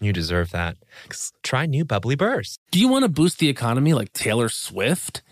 You deserve that. Try new Bubbly bursts. Do you want to boost the economy like Taylor Swift?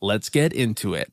Let's get into it.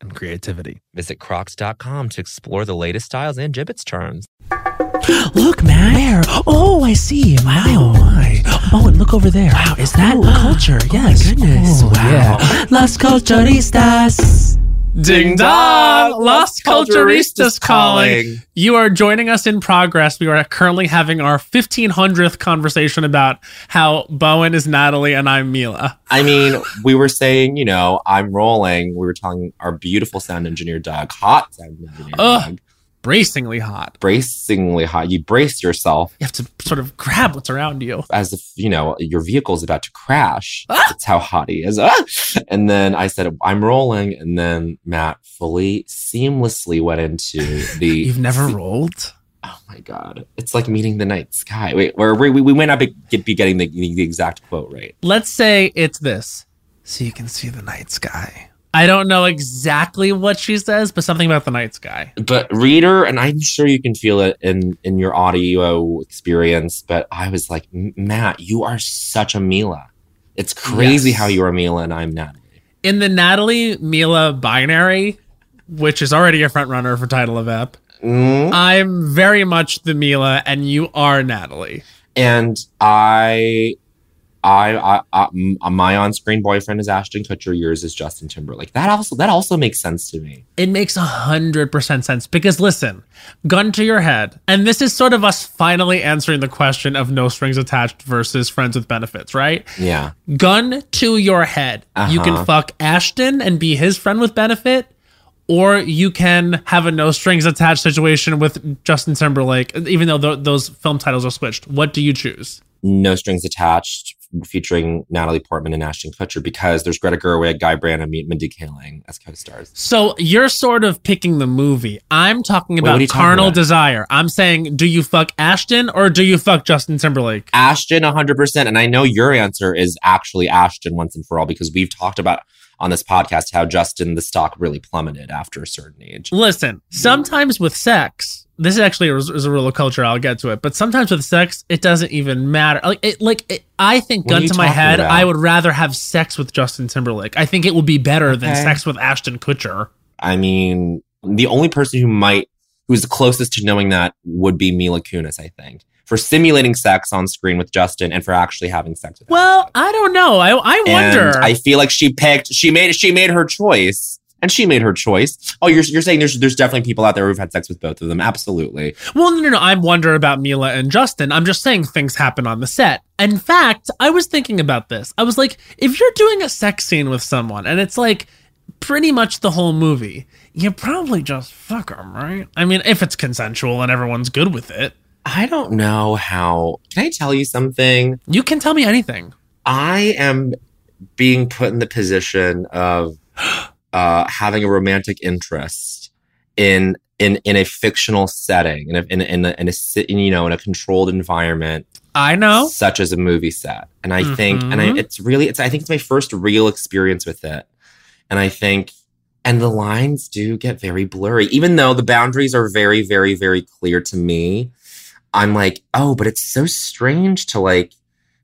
and creativity. Visit crocs.com to explore the latest styles and Jibbitz charms. Look, man. Where? Oh, I see. Wow. Oh, my. Oh, and look over there. Wow, is that Ooh. culture? Oh, yes. My goodness. Oh, wow. Yeah. Las Culturistas. Ding dong! Las Culturistas calling. You are joining us in progress. We are currently having our 1500th conversation about how Bowen is Natalie and I'm Mila. I mean, we were saying, you know, I'm rolling. We were telling our beautiful sound engineer, Doug, hot sound engineer, Ugh. Doug bracingly hot. Bracingly hot. You brace yourself. You have to sort of grab what's around you. As if, you know, your vehicle is about to crash. Ah! That's how hot he is. Ah! And then I said, I'm rolling. And then Matt fully, seamlessly went into the. You've never rolled? Oh my God. It's like meeting the night sky. Wait, we, we, we might not be, be getting the, the exact quote right. Let's say it's this. So you can see the night sky. I don't know exactly what she says, but something about the night sky. But reader, and I'm sure you can feel it in in your audio experience. But I was like, Matt, you are such a Mila. It's crazy yes. how you are Mila and I'm Natalie. In the Natalie Mila binary, which is already a front runner for title of ep, mm. I'm very much the Mila, and you are Natalie. And I I, I, I, my on-screen boyfriend is Ashton Kutcher. Yours is Justin Timberlake. That also that also makes sense to me. It makes a hundred percent sense because listen, gun to your head, and this is sort of us finally answering the question of no strings attached versus friends with benefits, right? Yeah. Gun to your head. Uh-huh. You can uh-huh. fuck Ashton and be his friend with benefit, or you can have a no strings attached situation with Justin Timberlake, even though th- those film titles are switched. What do you choose? No strings attached featuring Natalie Portman and Ashton Kutcher because there's Greta Gerwig, Guy Branum, meet Mindy Kaling as co-stars. So you're sort of picking the movie. I'm talking about Wait, carnal about? desire. I'm saying, do you fuck Ashton or do you fuck Justin Timberlake? Ashton, 100%. And I know your answer is actually Ashton once and for all because we've talked about on this podcast how Justin the stock really plummeted after a certain age. Listen, sometimes with sex this is actually a, is a rule of culture. I'll get to it, but sometimes with sex, it doesn't even matter. Like, it, like it, I think, gun to my head, about? I would rather have sex with Justin Timberlake. I think it would be better okay. than sex with Ashton Kutcher. I mean, the only person who might, who's the closest to knowing that, would be Mila Kunis. I think for simulating sex on screen with Justin and for actually having sex with. Well, Ashton. I don't know. I I wonder. And I feel like she picked. She made. She made her choice and she made her choice. Oh, you're you're saying there's there's definitely people out there who've had sex with both of them. Absolutely. Well, no, no, no. I'm wondering about Mila and Justin. I'm just saying things happen on the set. In fact, I was thinking about this. I was like, if you're doing a sex scene with someone and it's like pretty much the whole movie, you probably just fuck them, right? I mean, if it's consensual and everyone's good with it. I don't know how. Can I tell you something? You can tell me anything. I am being put in the position of uh, having a romantic interest in in in a fictional setting, in a, in a, in, a, in a si- you know in a controlled environment, I know. such as a movie set. And I think, and I, Mhm. it's really, it's I think it's my first real experience with it. And I think, and the lines do get very blurry, even though the boundaries are very, very, very clear to me. I'm like, oh, but it's so strange to like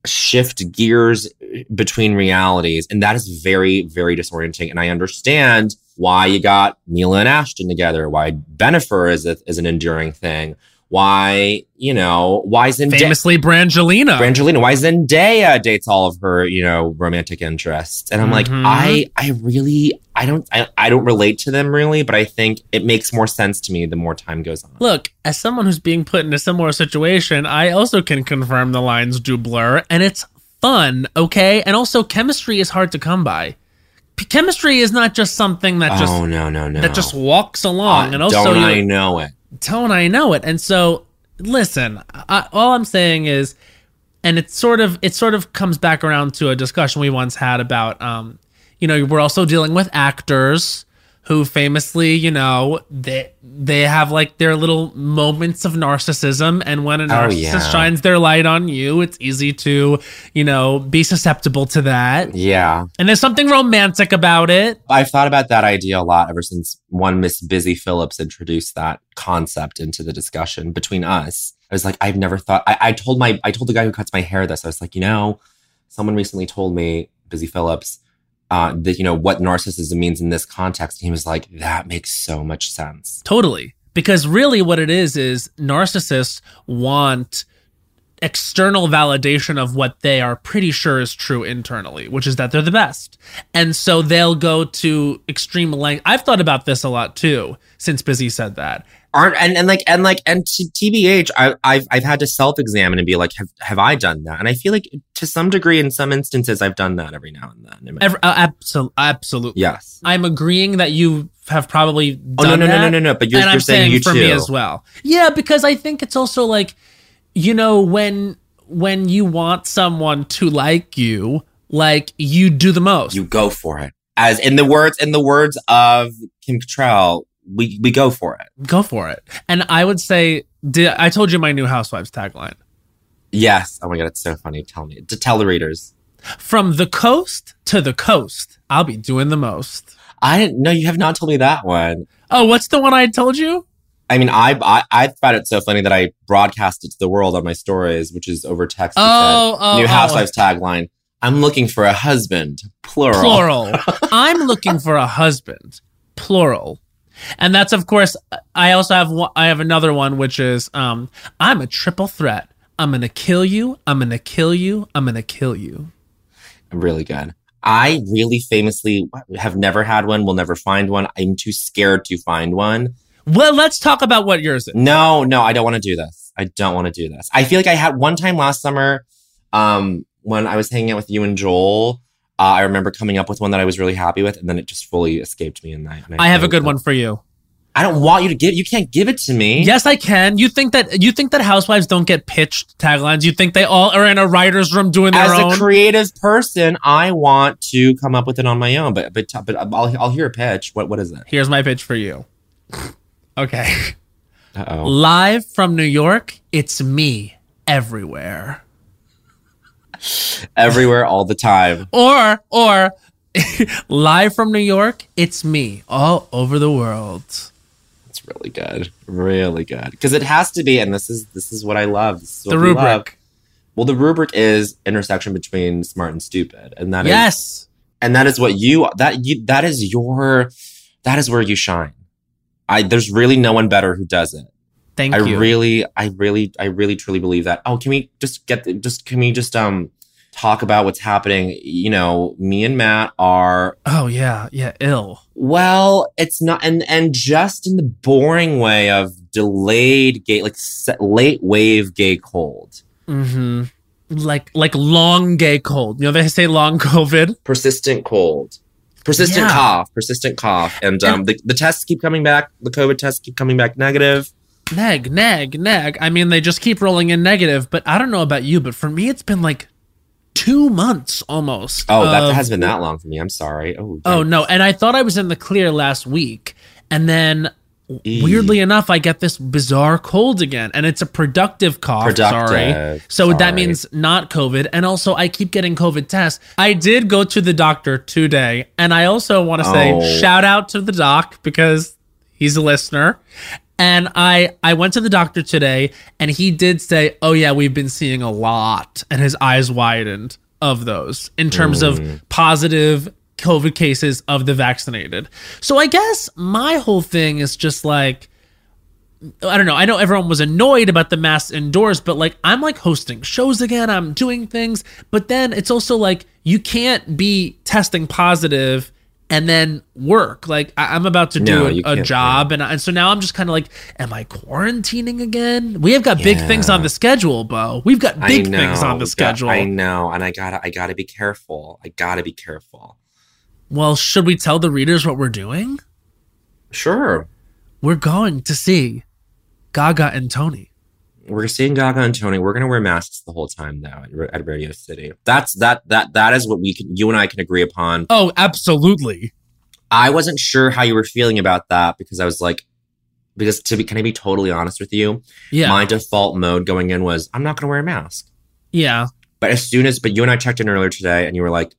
shift gears eh, between realities. And that is very, very disorienting. And I understand why you got Mila and Ashton together, why Bennifer is, a, is an enduring thing, why, you know, why Zendaya. Famously, Brangelina. Brangelina, why Zendaya dates all of her, you know, romantic interests. And I'm like, Mhm. I I really I don't I, I don't relate to them really, but I think it makes more sense to me the more time goes on. Look, as someone who's being put in a similar situation, I also can confirm the lines do blur, and it's fun, okay? And also, chemistry is hard to come by. P- chemistry is not just something that just oh no, no, no. that just walks along, Uh, and also don't you- I know it? Don't I know it? And so, listen, I, all I'm saying is, and it's sort of it sort of comes back around to a discussion we once had about, um, you know, we're also dealing with actors who famously, you know, they they have like their little moments of narcissism, and when a Oh, narcissist yeah. shines their light on you, it's easy to, you know, be susceptible to that. Yeah. And there's something romantic about it. I've thought about that idea a lot ever since one Miss Busy Phillips introduced that concept into the discussion between us. I was like, I've never thought. I, I told my, I told the guy who cuts my hair this. I was like, you know, someone recently told me, Busy Phillips, uh, that you know what narcissism means in this context. And he was like, that makes so much sense. Totally. Because really, what it is is narcissists want external validation of what they are pretty sure is true internally, which is that they're the best. And so they'll go to extreme length. I've thought about this a lot too, since Busy said that. Aren't and, and like and like and to TBH, I, I've I've had to self examine and be like, have have I done that? And I feel like to some degree, in some instances, I've done that every now and then. in my- Ever, uh, absol- absolutely. yes. I'm agreeing that you have probably done Oh no no no that. no no no! But you're, and you're I'm saying, saying, you for too. me as well. Yeah, because I think it's also like, you know, when when you want someone to like you, like you do the most. You go for it. As in the words in the words of Kim Cattrall, we we go for it. Go for it. And I would say, did, I told you my new Housewives tagline Yes. Oh my god, it's so funny. Tell me to tell the readers. from the coast to the coast. I'll be doing the most. I didn't know you have not told me that one. Oh, what's the one I told you? I mean, I I, I found it so funny that I broadcast it to the world on my stories, which is over text. Oh, said, oh, new oh. Housewives tagline. I'm looking for a husband, plural. Plural. I'm looking for a husband. Plural. And that's of course. I also have one, I have another one which is um I'm a triple threat. I'm gonna kill you. I'm gonna kill you. I'm gonna kill you. Really good. I really famously have never had one. Will never find one. I'm too scared to find one. Well, let's talk about what yours is. No, no, I don't want to do this. I don't want to do this. I feel like I had one time last summer, um, when I was hanging out with you and Joel. Uh, I remember coming up with one that I was really happy with, and then it just fully escaped me. And I, and I have a good one for you. I don't want you to give. You can't give it to me. Yes, I can. You think that you think that housewives don't get pitched taglines? You think they all are in a writer's room doing their As own? As a creative person, I want to come up with it on my own. But but but I'll I'll hear a pitch. What what is it? Here's my pitch for you. Okay. Uh oh. Live from New York, it's me everywhere. Everywhere, all the time. Or or live from New York, it's me all over the world. It's really good, really good. Because it has to be, and this is this is what I love. Is The we love. rubric. Well, the rubric is intersection between smart and stupid, and that is Yes. and that is what you that you that is your that is where you shine. I there's really no one better who does it. Thank I you. really, I really, I really truly believe that. Oh, can we just get the, just can we just um talk about what's happening? You know, me and Matt are oh yeah, yeah, ill. well, it's not, and and just in the boring way of delayed gay, like late wave gay cold, Mm-hmm. Like like long gay cold. You know they say long COVID. persistent cold. persistent Yeah. cough, persistent cough, and um, the the tests keep coming back. The COVID tests keep coming back negative. Neg, neg, neg. I mean, they just keep rolling in negative, but I don't know about you, but for me, it's been like two months almost. Oh, that of- has been that long for me. I'm sorry. Oh, Oh no, and I thought I was in the clear last week, and then Eee. weirdly enough, I get this bizarre cold again, and it's a productive cough. Sorry. Productive. So that means not COVID, and also I keep getting COVID tests. I did go to the doctor today, and I also want to say Oh. shout out to the doc because he's a listener. And I I went to the doctor today, and he did say, "Oh yeah, we've been seeing a lot," and his eyes widened of those in terms of mm. positive COVID cases of the vaccinated. So I guess my whole thing is just like I don't know. I know everyone was annoyed about the masks indoors, but like I'm like hosting shows again. I'm doing things, but then it's also like you can't be testing positive and then work. Like I- I'm about to do you a, a job, and, I- and so now I'm just kind of like, am I quarantining again? We have got big things on the schedule, Bo. We've got big know, things on the schedule. I know, and I gotta, I gotta be careful. I gotta be careful. well, should we tell the readers what we're doing? Sure, We're going to see Gaga and Tony. We're seeing Gaga and Tony. We're gonna wear masks the whole time, though, at, at Radio City. That's that that that is what we can, you and I can agree upon. Oh, absolutely. I wasn't sure how you were feeling about that because I was like, because to be, can I be totally honest with you? Yeah. My default mode going in was I'm not gonna wear a mask. yeah. But as soon as, but you and I checked in earlier today, and you were like,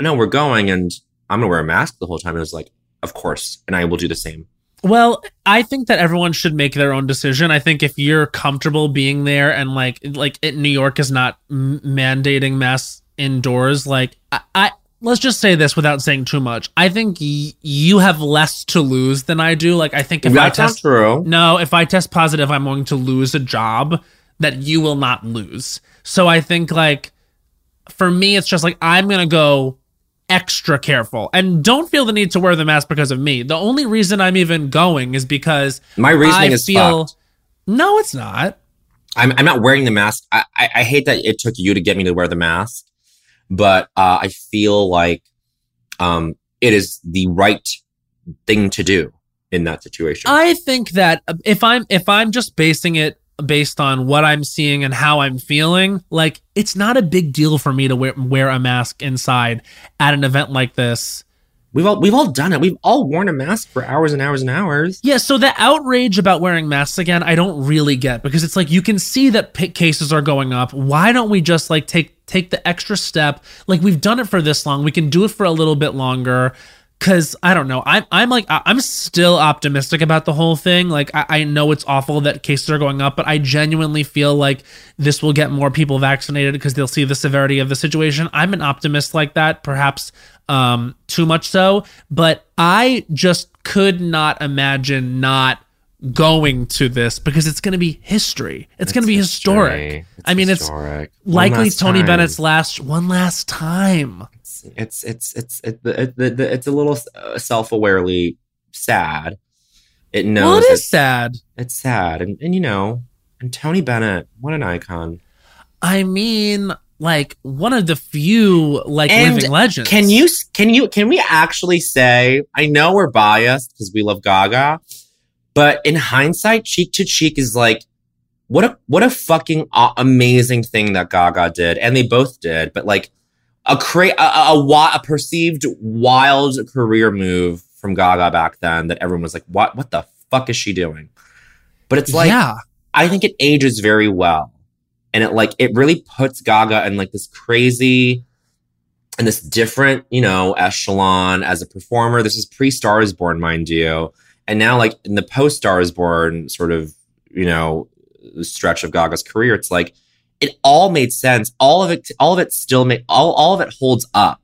"No, we're going, and I'm gonna wear a mask the whole time." And I was like, "Of course," and I will do the same. Well, I think that everyone should make their own decision. I think if you're comfortable being there and like like it, New York is not m- mandating masks indoors, like I, I let's just say this without saying too much. I think y- you have less to lose than I do. Like I think if I That's not test true. no, if I test positive, I'm going to lose a job that you will not lose. So I think like for me, it's just like I'm gonna go extra careful and don't feel the need to wear the mask because of me. The only reason I'm even going is because My reasoning I is feel fucked. no, it's not. I'm, I'm not wearing the mask. I, I, I hate that it took you to get me to wear the mask, but uh, I feel like um, it is the right thing to do in that situation. I think that if I'm if I'm just basing it based on what I'm seeing and how I'm feeling, like it's not a big deal for me to wear wear a mask inside at an event like this. we've all we've all done it. We've all worn a mask for hours and hours and hours. Yeah, so the outrage about wearing masks again, I don't really get because it's like you can see that cases are going up. Why don't we just like take take the extra step? Like we've done it for this long, we can do it for a little bit longer. Cause I don't know, I'm I'm like I'm still optimistic about the whole thing. Like I, I know it's awful that cases are going up, but I genuinely feel like this will get more people vaccinated because they'll see the severity of the situation. I'm an optimist like that, perhaps um too much so, but I just could not imagine not going to this because it's going to be history. It's, going to be historic. It's I mean, historic. it's likely Tony time. Bennett's last one last time. It's it's it's it's it, it, it, it's a little uh, self-awarely sad. It knows Well, it is it's, sad. It's sad, and and you know, and Tony Bennett, what an icon. I mean, like one of the few like And living legends. Can you can you can we actually say? I know we're biased because we love Gaga, but in hindsight, Cheek to Cheek is like what a what a fucking amazing thing that Gaga did, and they both did. But like a cra- a, a, a, a perceived wild career move from Gaga back then that everyone was like, what what the fuck is she doing? But it's like yeah, I think it ages very well. And it like it really puts Gaga in like this crazy and this different, you know, echelon as a performer. This is pre Stars Born, mind you. And now like in the post Stars Born sort of, you know, stretch of Gaga's career, it's like it all made sense. All of it all of it still made all all of it holds up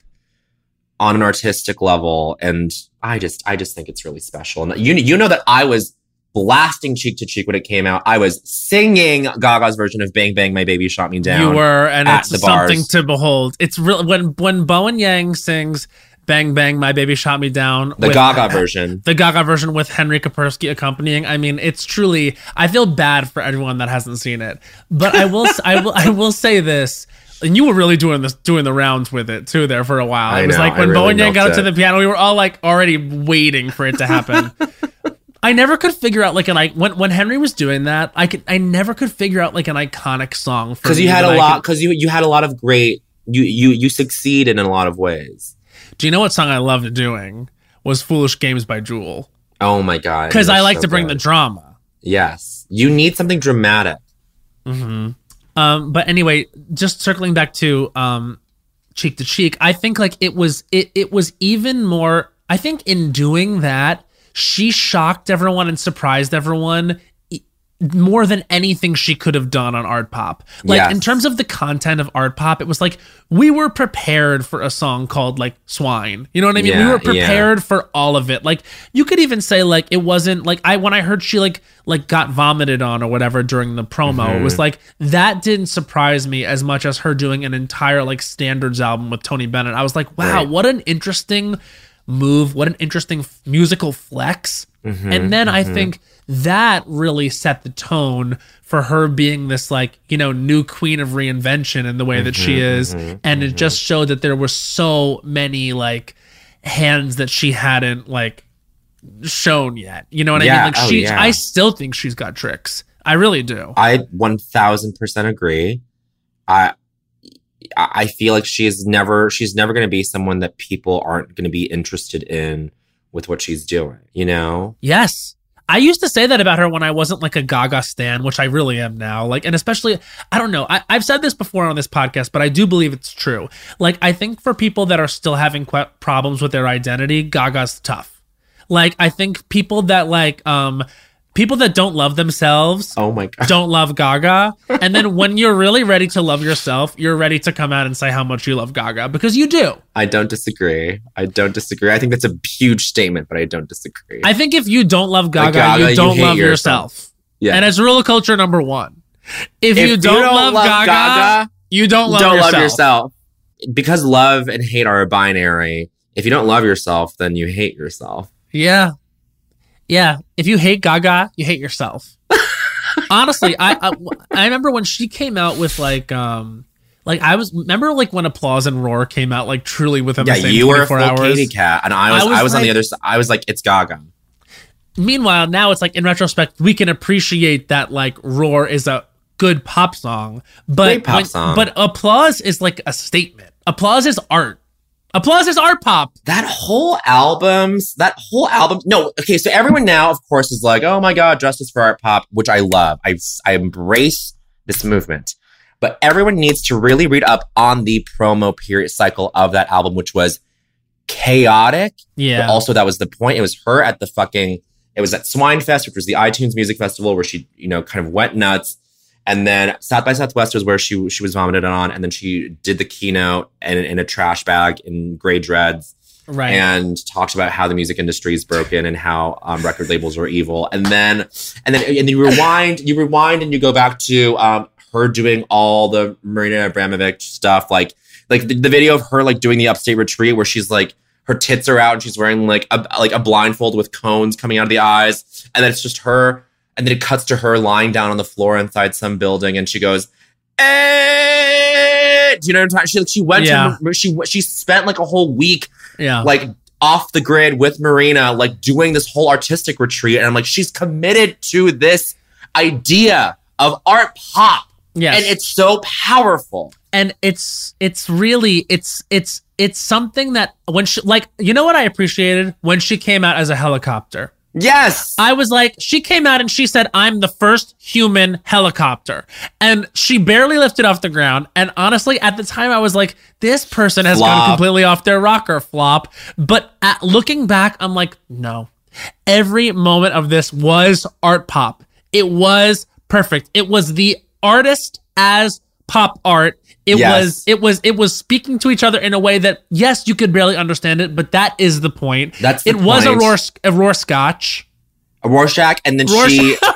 on an artistic level. And I just I just think it's really special. And you you know that I was blasting cheek to cheek when it came out. I was singing Gaga's version of "Bang Bang My Baby Shot Me Down." you were, and it's the something bars. to behold. It's real when when Bowen Yang sings "Bang Bang, My Baby Shot Me Down." the with- Gaga version. the Gaga version with Henry Koperski accompanying. I mean, it's truly. I feel bad for everyone that hasn't seen it, but I will. I will. I will say this: and you were really doing this, doing the rounds with it too there for a while. I it was know, like when really Bowen Yang got up to the piano, we were all like already waiting for it to happen. I never could figure out like an I when when Henry was doing that, I could I never could figure out like an iconic song for because you had a I lot could- because you you had a lot of great you you you succeed in a lot of ways. Do you know what song I loved doing? Was "Foolish Games" by Jewel Oh my god! because I like so to bring the drama. yes. You need something dramatic. hmm Um, but anyway, just circling back to um, cheek to cheek, I think like it was it it was even more. I think in doing that, she shocked everyone and surprised everyone more than anything she could have done on Art Pop. Like Yes. in terms of the content of Art Pop, it was like we were prepared for a song called like Swine. You know what I mean? we Yeah, were yeah. prepared for all of it. Like you could even say like it wasn't like I when I heard she like like got vomited on or whatever during the promo, it Mm-hmm. was like that didn't surprise me as much as her doing an entire like standards album with Tony Bennett. I was like, wow, Right. what an interesting move, what an interesting musical flex. Mm-hmm, and then I think that really set the tone for her being this like, you know, new queen of reinvention in the way that Mm-hmm, she is. and it just showed that there were so many like hands that she hadn't like shown yet. You know what I mean? Like oh, she yeah. I still think she's got tricks. I really do. I one thousand percent agree. I I feel like she's never she's never going to be someone that people aren't going to be interested in with what she's doing. You know? Yes. I used to say that about her when I wasn't like a Gaga stan, which I really am now. Like, and especially, I don't know. I, I've said this before on this podcast, but I do believe it's true. Like, I think for people that are still having problems with their identity, Gaga's tough. Like, I think people that like, um, people that don't love themselves Oh my god! don't love Gaga. And then when you're really ready to love yourself, you're ready to come out and say how much you love Gaga because you do. I don't disagree. I don't disagree. I think that's a huge statement, but I don't disagree. I think if you don't love Gaga, Gaga, you you don't hate love yourself. yourself. yeah. And it's rule of culture number one. If, you, don't love, Gaga, you don't love don't yourself. love yourself. Because love and hate are a binary. If you don't love yourself, then you hate yourself. Yeah. Yeah. If you hate Gaga, you hate yourself. Honestly, I, I I remember when she came out with like um like I was remember like when Applause and Roar came out like truly within yeah, the same you were a 24 full hours. Katy cat, and I was I I was was, on the other side. I was like, it's Gaga. Meanwhile, now it's like in retrospect, we can appreciate that like Roar is a good pop song, but pop when- song. but Applause is like a statement. Applause is art. Applause is art pop. that whole albums that whole album no okay so everyone now of course is like oh my god justice for art pop which i love i i embrace this movement but everyone needs to really read up on the promo period cycle of that album which was chaotic Yeah. but also that was the point it was her at the fucking it was at swine fest which was the itunes music festival where she you know kind of went nuts and then South by Southwest was where she she was vomited on, and then she did the keynote in, in a trash bag in gray dreads, right. and talked about how the music industry is broken and how um, record labels are evil. And then and then and then you rewind, you rewind, and you go back to um, her doing all the Marina Abramovic stuff, like like the, the video of her like doing the upstate retreat where she's like her tits are out and she's wearing like a like a blindfold with cones coming out of the eyes, and then it's just her. And then it cuts to her lying down on the floor inside some building, and she goes, "Eh." Do you know what I'm talking? She she went Yeah. to she she spent like a whole week yeah. like off the grid with Marina, like doing this whole artistic retreat. And I'm like, she's committed to this idea of art pop. yes. And it's so powerful. and it's it's really it's it's it's something that when she like you know what I appreciated when she came out as a helicopter. Yes. I was like, she came out and she said, I'm the first human helicopter. And she barely lifted off the ground. And honestly, at the time, I was like, this person has gone completely off their rocker flop. But at, looking back, I'm like, no. Every moment of this was art pop. It was perfect. It was the artist as pop art. It Yes. was it was it was speaking to each other in a way that yes, you could barely understand it, but that is the point. That's the it was a point. roar a roar scotch. Rorschach. And then Rorschach. she.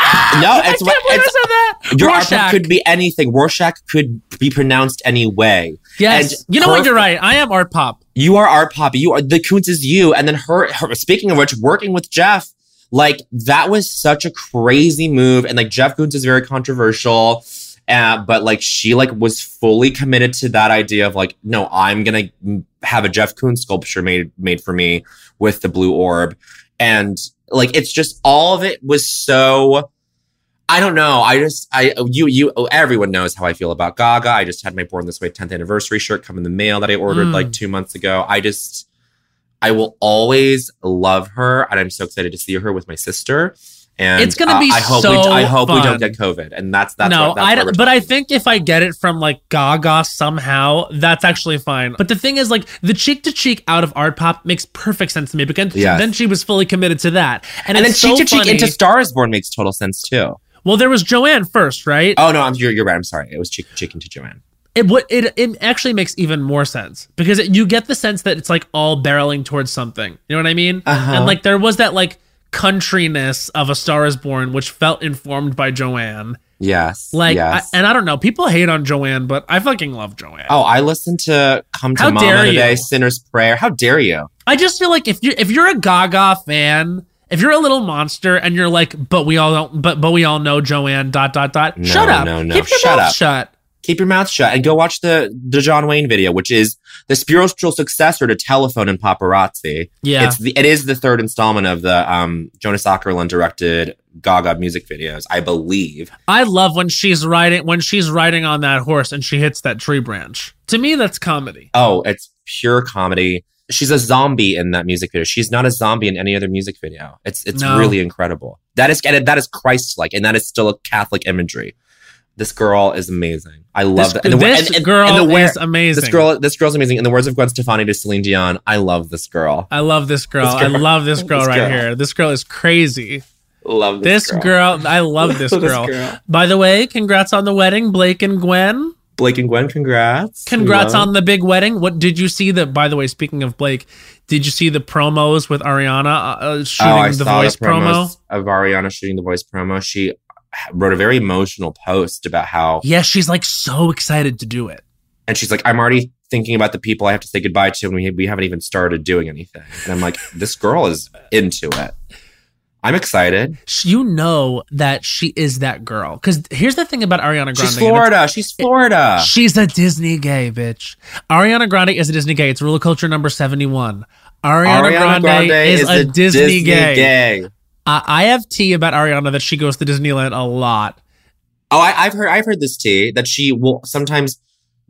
Ah, no, it's I what- can't believe I it's- said that. Your Rorschach. could be anything. Rorschach could be pronounced any way. yes, and you know what? You're right. I am art pop. You are art pop. You are the Koons is you. And then her, her speaking of which, working with Jeff, like that was such a crazy move. And like Jeff Koons is very controversial. Uh, but like she like was fully committed to that idea of like, no, I'm gonna have a Jeff Koons sculpture made made for me with the blue orb, and like it's just all of it was so. I don't know. I just I you you everyone knows how I feel about Gaga. I just had my Born This Way 10th anniversary shirt come in the mail that I ordered Mm. like two months ago. I just I will always love her, and I'm so excited to see her with my sister. And It's gonna uh, be I hope so we I hope we don't get COVID, and that's that's no, what, that's I don't, but I think if I get it from like Gaga somehow, that's actually fine. But the thing is, like the cheek to cheek out of art pop makes perfect sense to me because Yes. then she was fully committed to that, and, and then cheek to cheek into Stars Born makes total sense too. Well, there was Joanne first, right? Oh no, I'm you're, you're right. I'm sorry. It was cheek to cheek into Joanne. it what it it actually makes even more sense because it, you get the sense that it's like all barreling towards something. You know what I mean? Uh-huh. And like there was that like countryness of A Star Is Born, which felt informed by Joanne. Yes. Like, yes. I, and I don't know, people hate on Joanne, but I fucking love Joanne. oh, I listened to "Come to How Mama" today, you. "Sinner's Prayer." How dare you? I just feel like if you if you're a Gaga fan, if you're a little monster and you're like, but we all don't, but but we all know Joanne. Dot dot dot. No, shut up. no, no. Keep your Shut mouth up. shut. Keep your mouth shut and go watch the the John Wayne video, which is the spiritual successor to Telephone and Paparazzi. Yeah. It's the it is the third installment of the um Jonas Åkerlund directed Gaga music videos, I believe. I love when she's riding when she's riding on that horse and she hits that tree branch. To me, that's comedy. Oh, it's pure comedy. She's a zombie in that music video. She's not a zombie in any other music video. It's it's No. really incredible. That is that is Christ like, and that is still a Catholic imagery. This girl is amazing. I love This, that. And the, this and- and- girl and the is amazing. This girl, this girl's amazing. In the words of Gwen Stefani to Celine Dion, I love this girl. I love this girl. This I love this girl This right girl. here. This girl is crazy. Love This, girl. I love this girl. By the way, congrats on the wedding, Blake and Gwen. Blake and Gwen, congrats. Congrats Love. on the big wedding. What did you see? The by the way, speaking of Blake, did you see the promos with Ariana uh, uh, shooting oh, the voice the promo? of Ariana shooting the voice promo. She wrote a very emotional post about how, Yeah, she's like so excited to do it. and she's like, I'm already thinking about the people I have to say goodbye to, and we, we haven't even started doing anything. And I'm like, this girl is into it. I'm excited. You know that she is that girl. Because here's the thing about Ariana Grande. She's Florida. She's Florida. She's a Disney gay, bitch. Ariana Grande is a Disney gay. It's rule of culture number 71. Ariana, Grande, is, a Disney, gay. gay. I, I have tea about Ariana that she goes to Disneyland a lot. Oh, I, I've heard I've heard this tea that she will sometimes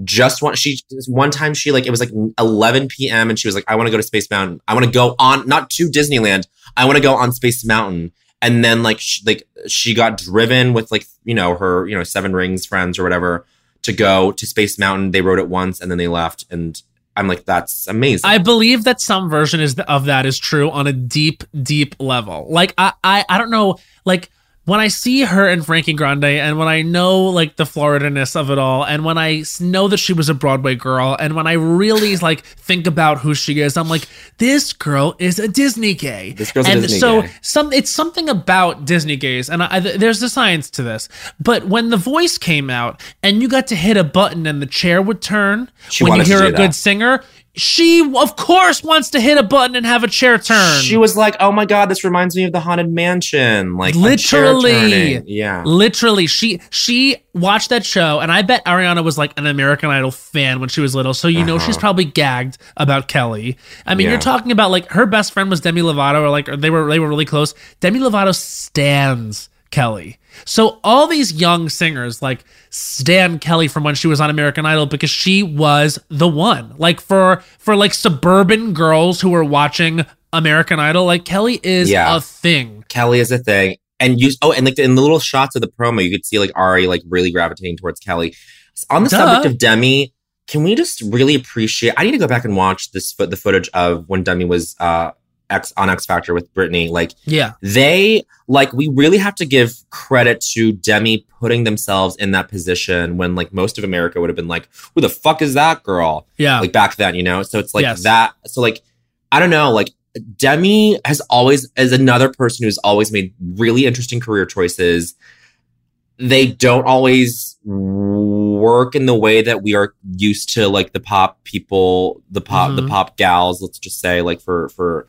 just want she one time she like it was like 11 p.m. and she was like I want to go to Space Mountain. I want to go on not to Disneyland. I want to go on Space Mountain. And then like she, like she got driven with like you know her you know Seven Rings friends or whatever to go to Space Mountain. They rode it once and then they left. And I'm like that's amazing. I believe that some version is of that is true on a deep, deep level. Like I, I, I don't know. Like when I see her and Frankie Grande, and when I know like the Florida-ness of it all, and when I know that she was a Broadway girl, and when I really like think about who she is, I'm like, this girl is a Disney gay. This girl's a and Disney so gay. some it's something about Disney gays, and I, I, there's a science to this. But when the voice came out, and you got to hit a button, and the chair would turn She when you hear a good singer, she of course wants to hit a button and have a chair turn. she was like, "Oh my god, this reminds me of the Haunted Mansion." Like Literally. yeah. Literally, she she watched that show, and I bet Ariana was like an American Idol fan when she was little. So you know Uh-huh. she's probably gagged about Kelly. I mean, Yeah. you're talking about like her best friend was Demi Lovato, or like or they were they were really close. Demi Lovato stands Kelly. So all these young singers like stan Kelly from when she was on American Idol because she was the one. Like for for like suburban girls who were watching American Idol, like Kelly is Yeah. a thing. Kelly is a thing. And you oh, and like in the little shots of the promo, you could see like Ari like really gravitating towards Kelly. On the Duh. subject of Demi, can we just really appreciate? I need to go back and watch this foot the footage of when Demi was uh X on X Factor with Britney. Like Yeah. they like we really have to give credit to Demi putting themselves in that position when like most of America would have been like, "Who the fuck is that girl?" Yeah. like back then, you know? So it's like Yes. that. So like, I don't know, like Demi has always, as another person who's always made really interesting career choices. They don't always work in the way that we are used to, like the pop people, the pop, the Mhm. pop gals. Let's just say, like for for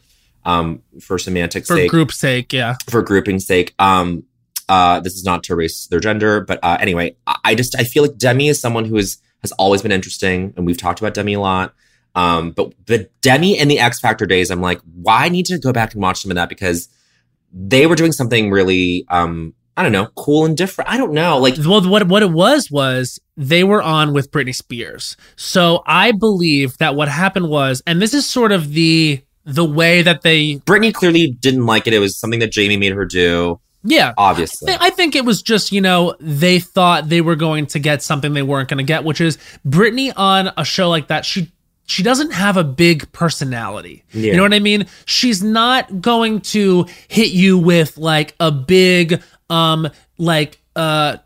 um for semantic sake. for sake, group's sake, yeah. for grouping sake. Um, Uh, this is not to erase their gender, but uh, anyway, I, just I feel like Demi is someone who is has always been interesting, and we've talked about Demi a lot. Um, but the Demi and the X Factor days, I'm like, why I need to go back and watch some of that because they were doing something really, um, I don't know, cool and different. I don't know, like Well, what what it was was they were on with Britney Spears. So I believe that what happened was, and this is sort of the the way that they, Britney clearly didn't like it. It was something that Jamie made her do, yeah. obviously. I think it was just, you know, they thought they were going to get something they weren't going to get, which is Britney on a show like that. She she doesn't have a big personality. You know what I mean? She's not going to hit you with like a big um like uh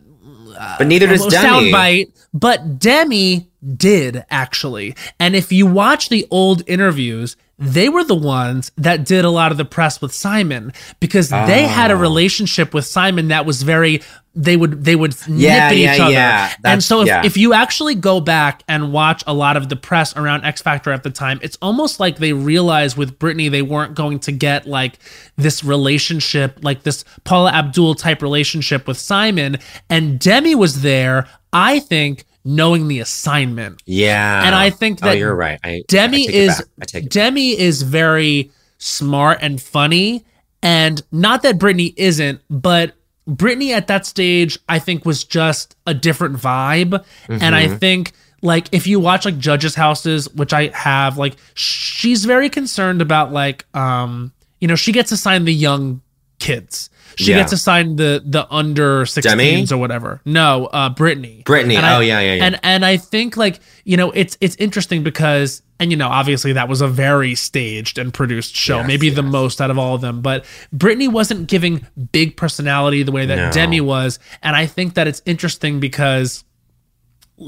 but neither does Demi. soundbite, but Demi did actually. And if you watch the old interviews, they were the ones that did a lot of the press with Simon because they ah. had a Oh. relationship with Simon that was very they would they would Yeah, nip at yeah, each other. yeah. and so if, yeah. if you actually go back and watch a lot of the press around X Factor at the time, it's almost like they realized with Britney they weren't going to get like this relationship, like this Paula Abdul type relationship with Simon. And Demi was there, I think, knowing the assignment. yeah, And I think oh, that you're right. I, Demi I is back. I take it Demi is very smart and funny, and not that Britney isn't, but Britney at that stage I think was just a different vibe, and I Mhm. think like if you watch like judges' houses, which I have, like she's very concerned about like um you know she gets assigned the young kids. She Yeah. gets assigned the the under 16s Demi? or whatever. No, uh Britney. Brittany. And I- oh yeah, yeah, yeah. And and I think like, you know, it's it's interesting because and you know, obviously that was a very staged and produced show, Yes, maybe the most out of all of them, but britney wasn't giving big personality the way that No. Demi was, and I think that it's interesting because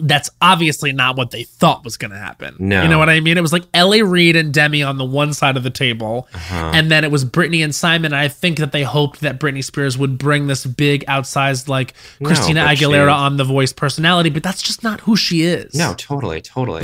that's obviously not what they thought was going to happen. No. You know what I mean? It was like L.A. Reid and Demi on the one side of the table, Uh-huh. and then it was Britney and Simon. And I think that they hoped that Britney Spears would bring this big outsized like No, Christina Aguilera on The Voice personality, but that's just not who she is. no, totally, totally.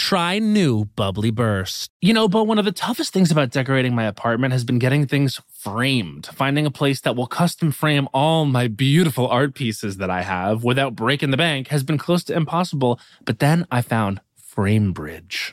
try new Bubbly Burst. You know, but one of the toughest things about decorating my apartment has been getting things framed. Finding a place that will custom frame all my beautiful art pieces that I have without breaking the bank has been close to impossible. But then I found FrameBridge.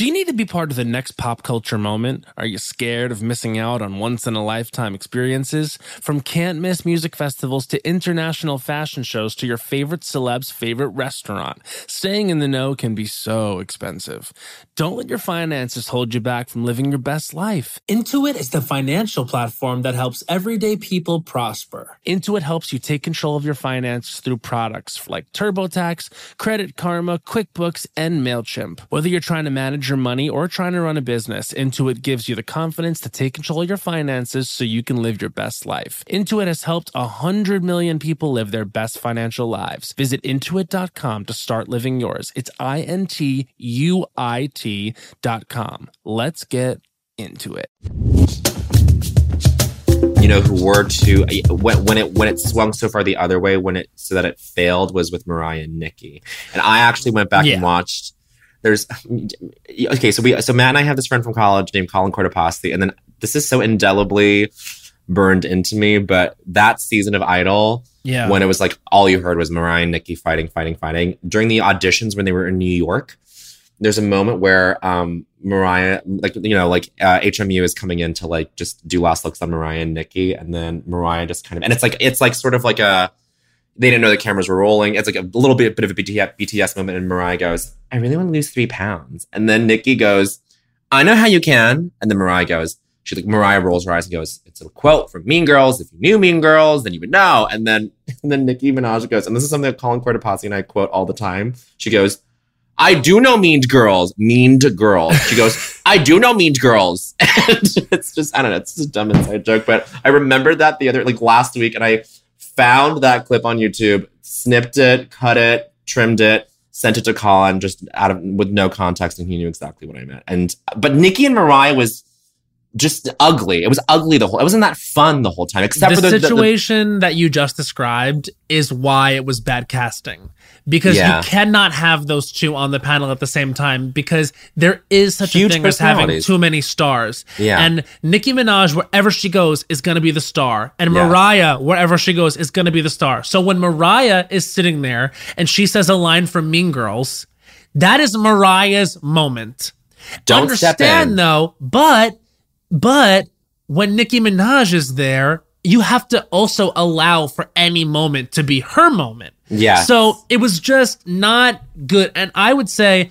Do you need to be part of the next pop culture moment? Are you scared of missing out on once in a lifetime experiences? From can't miss music festivals to international fashion shows to your favorite celeb's favorite restaurant, staying in the know can be so expensive. Don't let your finances hold you back from living your best life. Intuit is the financial platform that helps everyday people prosper. Intuit helps you take control of your finances through products like TurboTax, Credit Karma, QuickBooks, and MailChimp. Whether you're trying to manage your money or trying to run a business, Intuit gives you the confidence to take control of your finances so you can live your best life. Intuit has helped 100 million people live their best financial lives. Visit intuit.com to start living yours. It's I N T U I T.com. Let's get into it. You know who were to when, when it when it swung so far the other way when it so that it failed was with Mariah and Nicki. And I actually went back Yeah. and watched there's okay, so we so Matt and I have this friend from college named Colin Cortopassi, and then this is so indelibly burned into me, but that season of Idol Yeah. when it was like all you heard was Mariah and Nicki fighting, fighting, fighting. During the auditions when they were in New York, there's a moment where um Mariah, like you know, like uh, HMU is coming in to like just do last looks on Mariah and Nicki, and then Mariah just kind of, and it's like it's like sort of like a they didn't know the cameras were rolling. It's like a little bit, bit of a BTS, moment, and Mariah goes, "I really want to lose three pounds," and then Nicki goes, "I know how you can," and then Mariah goes, she like Mariah rolls her eyes and goes, "It's a quote from Mean Girls. If you knew Mean Girls, then you would know." And then and then Nicki Minaj goes, and this is something that Colin Cortopassi and I quote all the time. She goes, "I do know Mean Girls, Mean Girls." She goes, "I do know Mean Girls," and it's just I don't know, it's just a dumb inside joke, but I remembered that the other like last week, and I found that clip on YouTube, snipped it, cut it, trimmed it, sent it to Colin just out of with no context, and he knew exactly what I meant. And but Nicki and Mariah was just ugly. It was ugly the whole. It wasn't that fun the whole time, except the for the, the- the- situation that you just described is why it was bad casting because Yeah. you cannot have those two on the panel at the same time because there is such Huge a thing as having too many stars. Yeah. And Nicki Minaj, wherever she goes, is going to be the star. And Yes. Mariah, wherever she goes, is going to be the star. So when Mariah is sitting there and she says a line from Mean Girls, that is Mariah's moment. don't Understand though, but but when Nicki Minaj is there, you have to also allow for any moment to be her moment. Yeah. So it was just not good. And I would say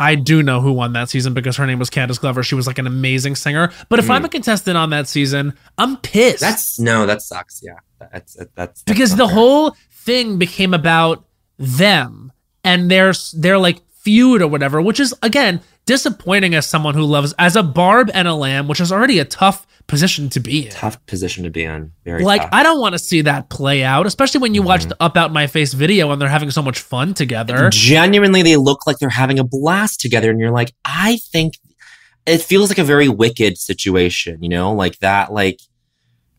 I do know who won that season because her name was Candice Glover. She was like an amazing singer. But if I'm mm. a contestant on that season, I'm pissed. That's no, that sucks. Yeah, that's that's, that's because the fair. whole thing became about them and their their like feud or whatever, which is again disappointing as someone who loves as a barb and a lamb, which is already a tough position to be in. tough position to be in. Very Like tough. I don't want to see that play out, especially when you watch Mm-hmm. the Up Out My Face video and they're having so much fun together. genuinely they look like they're having a blast together and you're like i think it feels like a very wicked situation you know like that like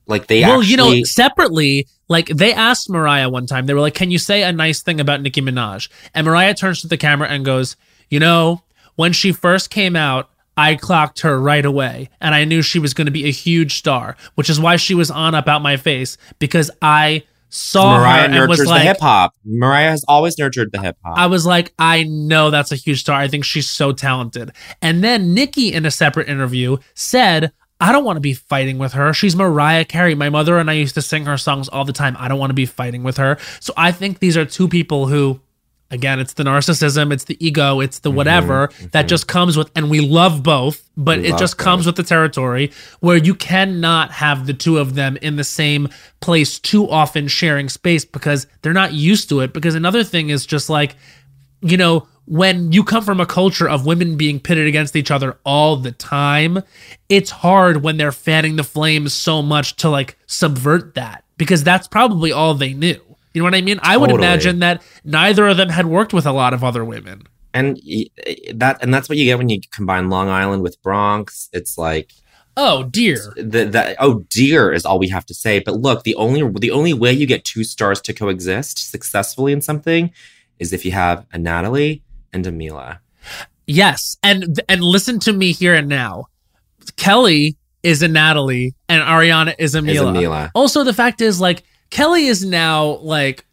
like they well, actually you know, separately, like they asked Mariah one time, they were like, Can you say a nice thing about Nicki Minaj? And Mariah turns to the camera and goes, You know, when she first came out, I clocked her right away. And I knew she was going to be a huge star, which is why she was on Up Out My Face because I saw mariah her and was nurtures the like, hip hop mariah has always nurtured the hip hop I was like, I know that's a huge star. I think she's so talented. And then Nicki, in a separate interview, said, I don't want to be fighting with her. She's Mariah Carey. My mother and I used to sing her songs all the time. I don't want to be fighting with her. So I think these are two people who, again, it's the narcissism, it's the ego, it's the mm-hmm. whatever that mm-hmm. just comes with, and we love both, but We it just comes with the territory where you cannot have the two of them in the same place too often sharing space because they're not used to it. Because another thing is just like, you know, when you come from a culture of women being pitted against each other all the time, it's hard when they're fanning the flames so much to like subvert that because that's probably all they knew. You know what I mean? I would imagine that neither of them had worked with a lot of other women. and eh, that and that's what you get when you combine Long Island with Bronx. It's like Oh dear. the that oh dear is all we have to say. But look, the only the only way you get two stars to coexist successfully in something is if you have a Natalie and a Mila. Yes, and and listen to me here and now. Kelly is a Natalie, and Ariana is a Mila. Is a Mila. Also, the fact is, like Kelly is now like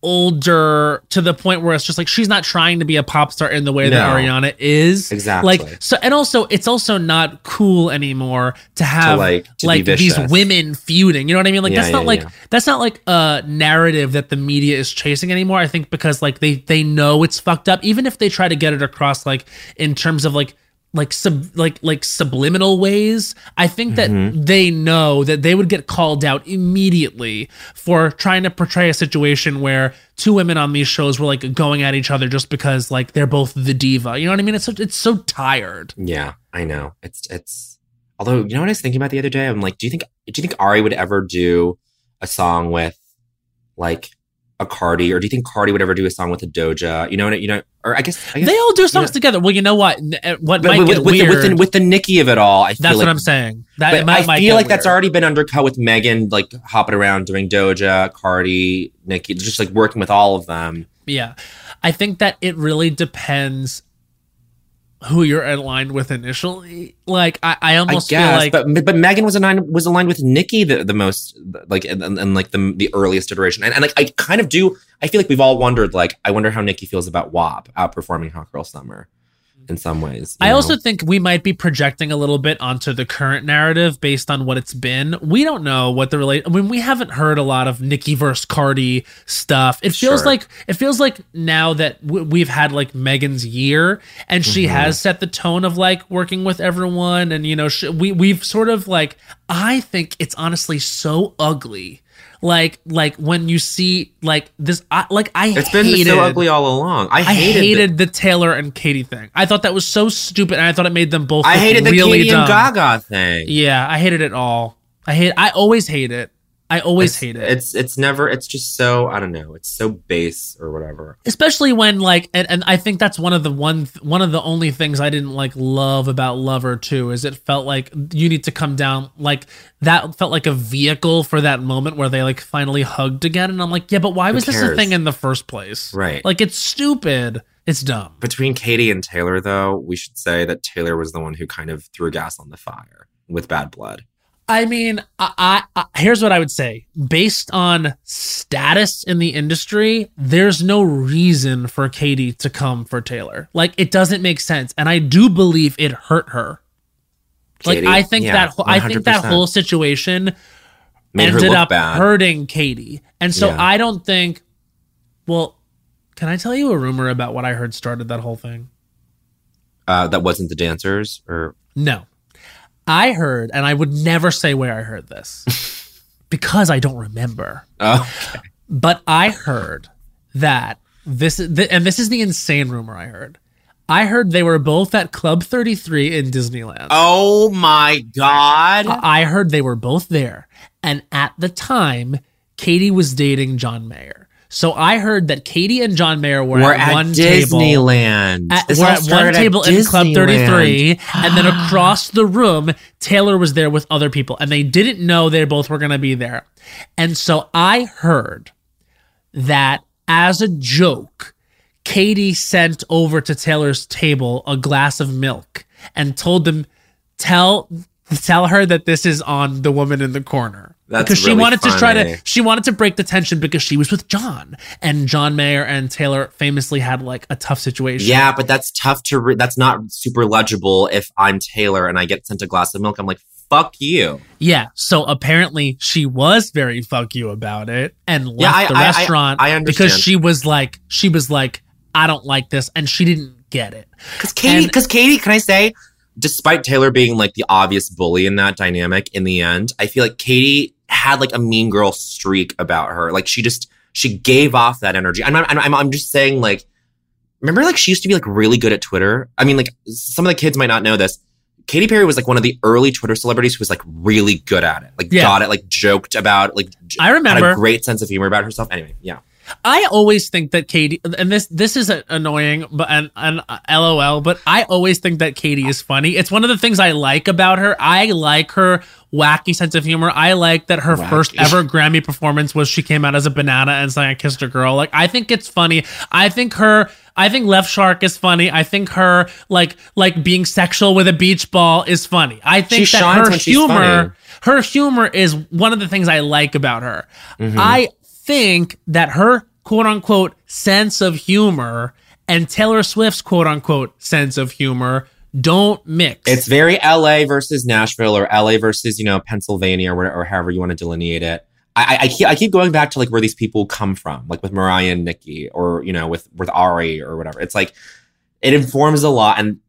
older to the point where it's just like she's not trying to be a pop star in the way that Ariana is. Exactly. Like so, and also it's also not cool anymore to have like, to like these women feuding. You know what I mean? Like Yeah, that's not yeah, like yeah. that's not like a narrative that the media is chasing anymore. I think because like they they know it's fucked up, even if they try to get it across like in terms of like like sub like like subliminal ways. I think that Mm-hmm. they know that they would get called out immediately for trying to portray a situation where two women on these shows were like going at each other just because like they're both the diva. You know what I mean? It's so, it's so tired. Yeah, I know. It's it's. Although you know what I was thinking about the other day, I'm like, do you think do you think Ari would ever do a song with like a Cardi, or do you think Cardi would ever do a song with a Doja? You know, what? you know, or I guess, I guess They all do songs yeah. together. Well, you know what? Uh, What but might with, get with, the, weird. with, the, with the Nicki of it all, I feel that's like, what I'm saying. That might, I might feel like that's already been undercut with Megan, like hopping around doing Doja, Cardi, Nicki, just like working with all of them. Yeah. I think that it really depends who you're aligned with initially. Like I, I I almost guess, feel like but but Megan was aligned was aligned with Nicki the, the most like and, and, and, like the the earliest iteration, and, and like I kind of do. I feel like we've all wondered like I wonder how Nicki feels about WAP outperforming Hot Girl Summer in some ways. I know? also think we might be projecting a little bit onto the current narrative based on what it's been. We don't know what the relate. I mean, we haven't heard a lot of Nicki versus Cardi stuff. It feels Sure. like it feels like now that w- we've had like Megan's year, and she Mm-hmm. has set the tone of like working with everyone, and you know, sh- we we've sort of like. I think it's honestly so ugly. Like like when you see like this, I, like I it's been hated, so ugly all along. I I hated. hated, the, the, Taylor and Katy thing. I thought that was so stupid, and I thought it made them both. I hated the really Katy dumb. and Gaga thing. Yeah, I hated it all. I hate. I always hate it. I always it's, hate it. It's it's never. It's just so I don't know. It's so base or whatever. especially when like and, and i think that's one of the one one of the only things i didn't like love about lover too is it felt like you need to come down like that felt like a vehicle for that moment where they like finally hugged again and i'm like yeah but why was this a thing in the first place Right. like it's stupid it's dumb Between Katy and Taylor, though, we should say that Taylor was the one who kind of threw gas on the fire with Bad Blood. I mean, I, I, I here's what I would say. Based on status in the industry, there's no reason for Katy to come for Taylor. Like it doesn't make sense, and I do believe it hurt her. Katy, like I think yeah, that whole, I think that whole situation Made ended up bad. hurting Katy, and so Yeah. I don't think. Well, can I tell you a rumor about what I heard started that whole thing? Uh, that wasn't the dancers, or No. I heard, and I would never say where I heard this because I don't remember. oh, But I heard that this, th- and this is the insane rumor I heard. I heard they were both at Club 33 in Disneyland. oh my god! I heard they were both there. And at the time, Katy was dating John Mayer. So I heard that Katy and John Mayer were, We're at, at one table. Disneyland. At, This we're at one started at table in Club 33, and then across the room, Taylor was there with other people, and they didn't know they both were going to be there. And so I heard that as a joke, Katy sent over to Taylor's table a glass of milk and told them, "Tell." Tell her that this is on the woman in the corner That's because she really wanted to try to she wanted to break the tension because she was with John and John Mayer and Taylor famously had like a tough situation. Yeah, but that's tough to. Re- that's not super legible. If I'm Taylor and I get sent a glass of milk, I'm like, "Fuck you." Yeah. So apparently she was very fuck you about it and left Yeah, I- the I- restaurant I understand. because she was like she was like I don't like this and she didn't get it. Because Katy, because Katy, can I say, despite Taylor being like the obvious bully in that dynamic, in the end, I feel like Katy had like a mean girl streak about her. Like she just she gave off that energy. I'm I'm, I'm just saying like, remember like she used to be like really good at Twitter. I mean like some of the kids might not know this. Katy Perry was like one of the early Twitter celebrities who was like really good at it. Like Yeah. got it, like joked about, like I remember a great sense of humor about herself. Anyway, yeah. I always think that Katy, and this this is annoying, but and, and uh, LOL, but I always think that Katy is funny. It's one of the things I like about her. I like her wacky sense of humor. I like that her Wacky. first ever Grammy performance was she came out as a banana and sang "I Kissed a Girl." Like I think it's funny. I think her. I think Left Shark is funny. I think her like like being sexual with a beach ball is funny. I think She that her humor her humor is one of the things I like about her. Mm-hmm. I think that her quote unquote sense of humor and Taylor Swift's quote unquote sense of humor don't mix. It's very LA versus Nashville or LA versus, you know, Pennsylvania or, whatever, or however you want to delineate it. I, I, I, keep, I keep going back to like where these people come from, like with Mariah and Nicki or, you know, with, with Ari or whatever. It's like, it informs a lot. And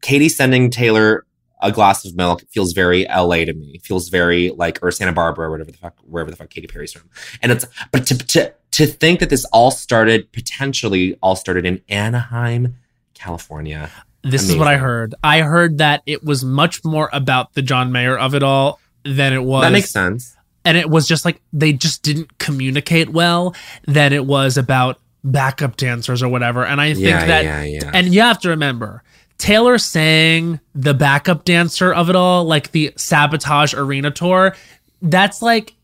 Katy sending Taylor a glass of milk feels very LA to me. Feels very like, or Santa Barbara or whatever the fuck, wherever the fuck Katy Perry's from. And it's, but to, to, to think that this all started, potentially all started in Anaheim, California. This is what I heard. I heard that it was much more about the John Mayer of it all than it was that makes sense. and it was just like they just didn't communicate well than it was about backup dancers or whatever. And I think Yeah, that yeah, yeah. and you have to remember Taylor sang the backup dancer of it all, like the sabotage arena tour. That's like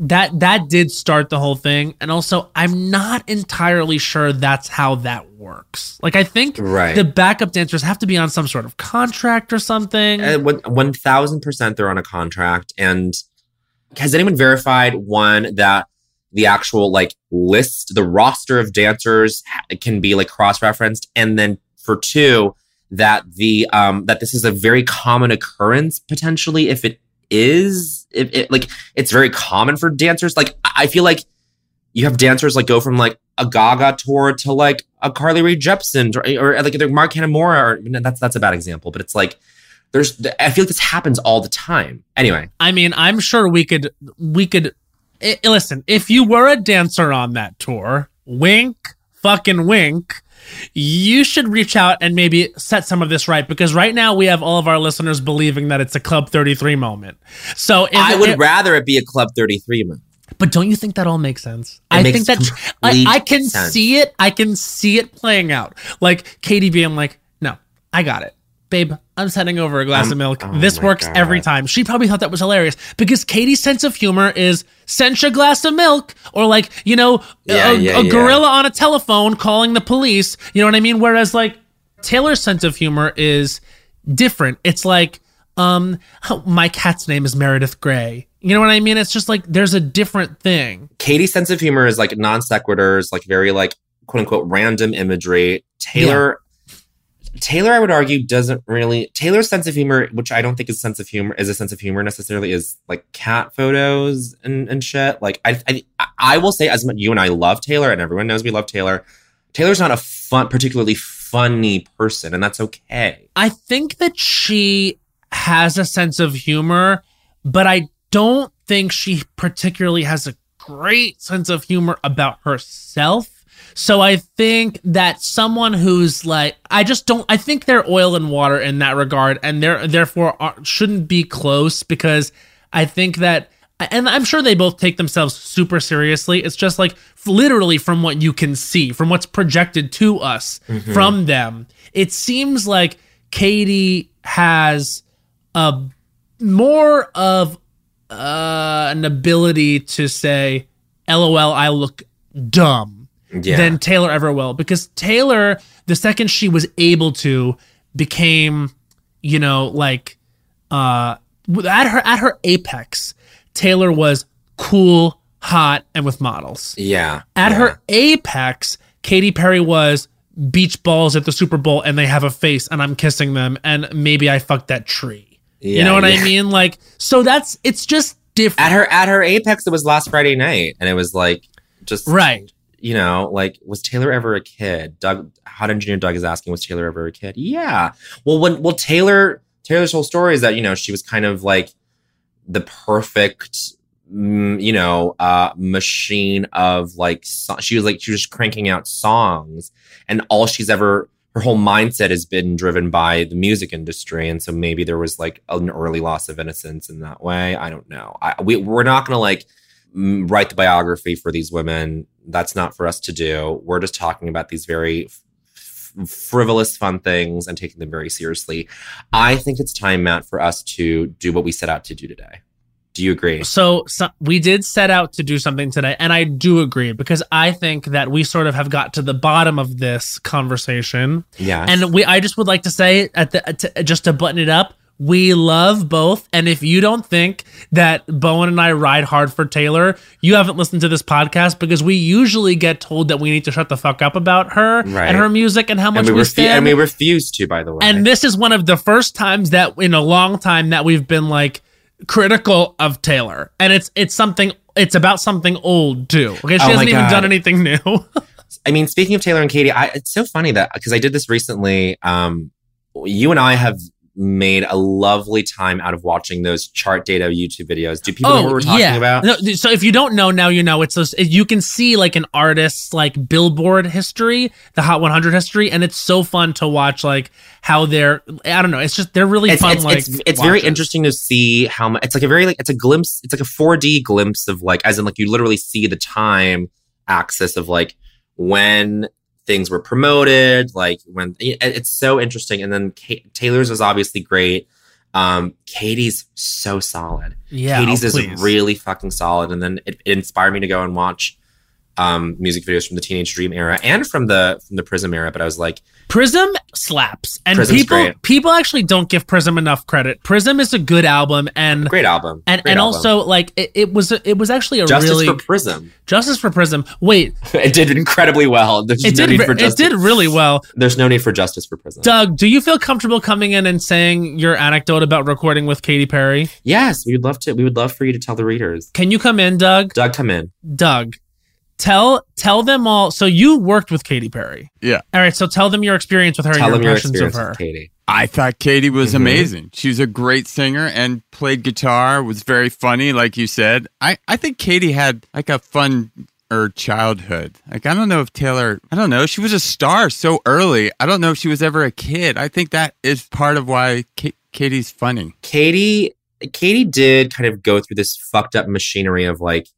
that that did start the whole thing. And also I'm not entirely sure that's how that works. Like I think Right. the backup dancers have to be on some sort of contract or something. Uh, one one thousand percent, they're on a contract. And has anyone verified one that the actual like list, the roster of dancers can be like cross referenced, and then for two, that the um that this is a very common occurrence potentially if it is if it like it's very common for dancers. Like I feel like you have dancers like go from like a Gaga tour to like a Carly Rae Jepsen or, or like Mark Hanamura or no, that's that's a bad example, but it's like there's I feel like this happens all the time. Anyway, I mean, I'm sure we could we could i- listen. If you were a dancer on that tour, wink, fucking wink, you should reach out and maybe set some of this right because right now we have all of our listeners believing that it's a Club 33 moment. So I would it- rather it be a Club 33 move. but don't you think that all makes sense? It I makes think that I, I can sense. see it. I can see it playing out. Like Katy being like, "No, I got it, babe. I'm sending over a glass Um, of milk. oh this works God. every time." She probably thought that was hilarious because Katy's sense of humor is send you a glass of milk or like you know Yeah, a, yeah, a yeah. gorilla on a telephone calling the police. You know what I mean? Whereas like Taylor's sense of humor is different. It's like, um, my cat's name is Meredith Grey. You know what I mean? It's just like there's a different thing. Katy's sense of humor is like non sequiturs, like very like quote unquote random imagery. Taylor Taylor, I would argue, doesn't really Taylor's sense of humor, which I don't think is a sense of humor is a sense of humor necessarily, is like cat photos and, and shit. Like I, I I will say as much you and I love Taylor, and everyone knows we love Taylor. Taylor's not a fun, particularly funny person, and that's okay. I think that she has a sense of humor, but I don't think she particularly has a great sense of humor about herself. So I think that someone who's like, I just don't. I think they're oil and water in that regard, and they're therefore are, shouldn't be close because I think that, and I'm sure they both take themselves super seriously. It's just like literally from what you can see, from what's projected to us from them, it seems like Katy has a more of uh, an ability to say, "LOL, I look dumb." Yeah. than Taylor ever will. Because Taylor, the second she was able to, became, you know, like uh at her at her apex, Taylor was cool, hot, and with models. yeah. At yeah. her apex, Katy Perry was beach balls at the Super Bowl and they have a face and I'm kissing them and maybe I fucked that tree. you know what yeah. I mean? Like so that's it's just different. at her at her apex it was last friday night and it was like just right. You know like was taylor ever a kid? Doug hot engineer doug is asking was taylor ever a kid? Yeah. Well when well taylor taylor's whole story is that you know she was kind of like the perfect mm, you know uh machine of like so- she was like she was just cranking out songs and all she's ever her whole mindset has been driven by the music industry and so maybe there was like an early loss of innocence in that way. I don't know. I, we, we're not gonna like mm, write the biography for these women. That's not for us to do. We're just talking about these very f- frivolous, fun things and taking them very seriously. I think it's time, Matt, for us to do what we set out to do today. Do you agree? So, so we did set out to do something today, and I do agree because I think that we sort of have got to the bottom of this conversation. Yeah, And we, I just would like to say at the to, just to button it up, we love both. And if you don't think that Bowen and I ride hard for Taylor, you haven't listened to this podcast because we usually get told that we need to shut the fuck up about her Right. and her music and how much and we, we, refu- stand. and we refuse to, by the way. And this is one of the first times that in a long time that we've been like critical of Taylor. And it's it's something it's about something old too. Okay, she Oh hasn't even done anything new. I mean, speaking of Taylor and Katy, I, it's so funny that because I did this recently. Um, you and I have made a lovely time out of watching those chart data YouTube videos. Do people know what we're oh, talking about? Oh, No, so if you don't know now, you know it's those, you can see like an artist's like Billboard history, the Hot 100 history, and it's so fun to watch like how they're. I don't know. It's just they're really It's, fun. it's, like it's, it's very interesting to see how much it's like a very like it's a glimpse it's like a 4d glimpse of like as in like you literally see the time axis of like when things were promoted like when it's so interesting. And then Ka- taylor's was obviously great. Um katy's so solid. Yeah, katy's oh, is really fucking solid. And then it, it inspired me to go and watch um music videos from the teenage dream era and from the from the prism era but i was like Prism slaps, and Prism's people great. people actually don't give Prism enough credit. Prism is a good album, and great album and Great and album. also like it, it was it was actually a justice really for prism justice for Prism. Wait, it did incredibly well there's it no did need re- for it did really well. There's no need for justice for prism. Doug, do you feel comfortable coming in and saying your anecdote about recording with Katy Perry? yes, we would love to. We would love for you to tell the readers. Can you come in, Doug? Doug, come in. Doug, tell tell them all. So you worked with Katy Perry. Yeah. All right. So tell them your experience with her tell and your your impressions experience of her. with Katy. I thought Katy was Mhm. amazing. She was a great singer and played guitar, was very funny, like you said. I, I think Katy had like a fun or childhood. Like I don't know if Taylor I don't know, she was a star so early. I don't know if she was ever a kid. I think that is part of why Ka- Katy's funny. Katy, Katy did kind of go through this fucked up machinery of like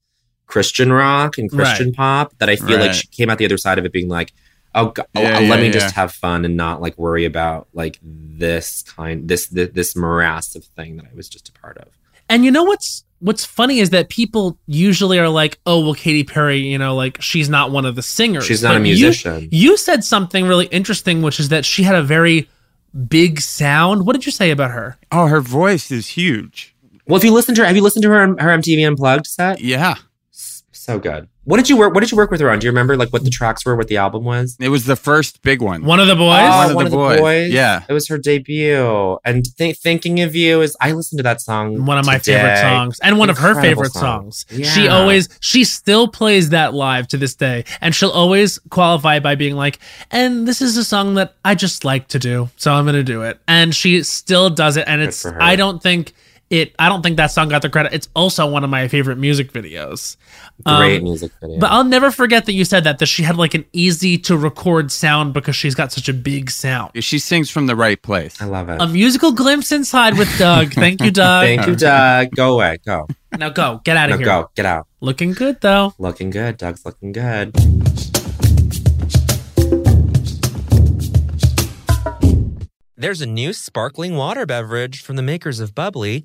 Christian rock and Christian pop that I feel like she came out the other side of it being like, oh, go- oh, Yeah, uh, yeah, let me yeah. just have fun and not like worry about like this kind, this this, this morass of thing that I was just a part of. And you know what's what's funny is that people usually are like, "Oh, well, Katy Perry, you know, like she's not one of the singers. She's not a But you- musician. You, said something really interesting, which is that she had a very big sound. What did you say about her? Oh, her voice is huge. Well, if you listen to her, have you listened to her her MTV Unplugged set? Yeah. S- So good. What did you work? What did you work with her on? Do you remember like what the tracks were? What the album was? It was the first big one. One of the oh, boys. Oh, One of the boys. Yeah. it was her debut. And th- thinking of you is I listened to that song. one of my today. favorite songs and one of her favorite song. songs. She always she still plays that live to this day and she'll always qualify by being like, "And this is a song that I just like to do, so I'm going to do it." And she still does it and it's. I don't think it I don't think that song got the credit. It's also one of my favorite music videos. Great Um, music video. But I'll never forget that you said that that she had like an easy to record sound because she's got such a big sound. She sings from the right place. I love it. A musical glimpse inside with Doug. Thank you, Doug. Thank you, Doug. Go away. Go. Now go. Get out No, of here. go. Get out. Looking good though. Looking good. Doug's looking good. There's a new sparkling water beverage from the makers of Bubly,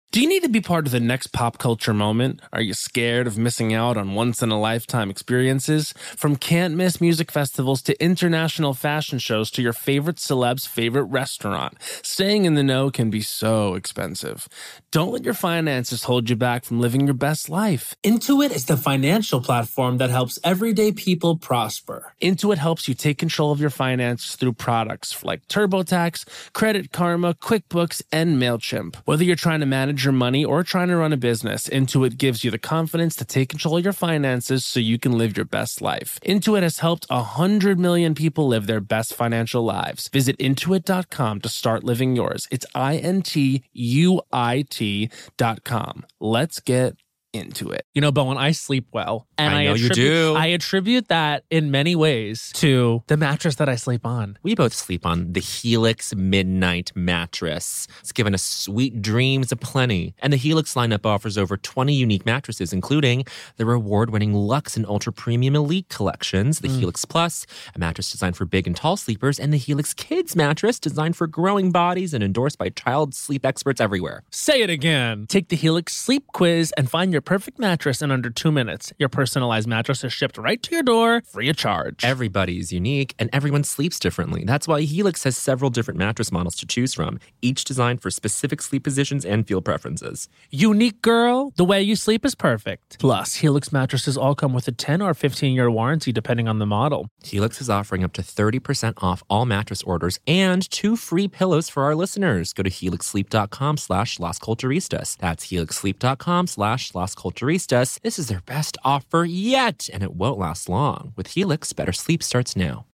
Do you need to be part of the next pop culture moment? Are you scared of missing out on once in a lifetime experiences? From can't miss music festivals to international fashion shows to your favorite celeb's favorite restaurant, staying in the know can be so expensive. Don't let your finances hold you back from living your best life. Intuit is the financial platform that helps everyday people prosper. Intuit helps you take control of your finances through products like TurboTax, Credit Karma, QuickBooks, and MailChimp. Whether you're trying to manage your money or trying to run a business, Intuit gives you the confidence to take control of your finances so you can live your best life. Intuit has helped 100 million people live their best financial lives. Visit intuit.com to start living yours. It's I N T U I T.com. Let's get into it. You know, Bowen, I sleep well. And I know you attribute, do. I attribute that in many ways to the mattress that I sleep on. We both sleep on the Helix Midnight Mattress. It's given us sweet dreams aplenty. And the Helix lineup offers over 20 unique mattresses, including the award winning Lux and Ultra Premium Elite collections, the mm. Helix Plus, a mattress designed for big and tall sleepers, and the Helix Kids mattress designed for growing bodies and endorsed by child sleep experts everywhere. Say it again. Take the Helix sleep quiz and find your perfect mattress in under two minutes. Your personalized mattress is shipped right to your door, free of charge. Everybody is unique and everyone sleeps differently. That's why Helix has several different mattress models to choose from, each designed for specific sleep positions and feel preferences. Unique girl, the way you sleep is perfect. Plus, Helix mattresses all come with a 10 or 15 year warranty depending on the model. Helix is offering up to 30% off all mattress orders and two free pillows for our listeners. Go to helixsleep.com slash Las Culturistas. That's helixsleep.com slash Las Culturistas. This is their best offer yet, and it won't last long. With Helix, better sleep starts now.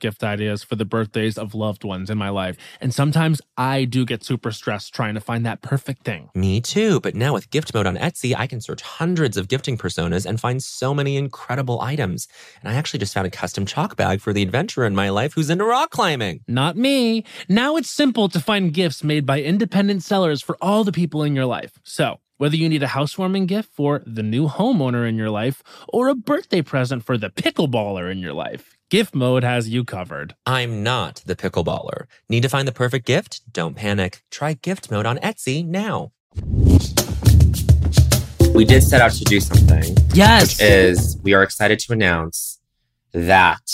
gift ideas for the birthdays of loved ones in my life. And sometimes I do get super stressed trying to find that perfect thing. Me too, but now with gift mode on Etsy, I can search hundreds of gifting personas and find so many incredible items. And I actually just found a custom chalk bag for the adventurer in my life who's into rock climbing. Not me. Now it's simple to find gifts made by independent sellers for all the people in your life. So, whether you need a housewarming gift for the new homeowner in your life or a birthday present for the pickleballer in your life, Gift Mode has you covered. I'm not the pickleballer. Need to find the perfect gift? Don't panic. Try gift mode on Etsy now. We did set out to do something. Yes. Which is we are excited to announce that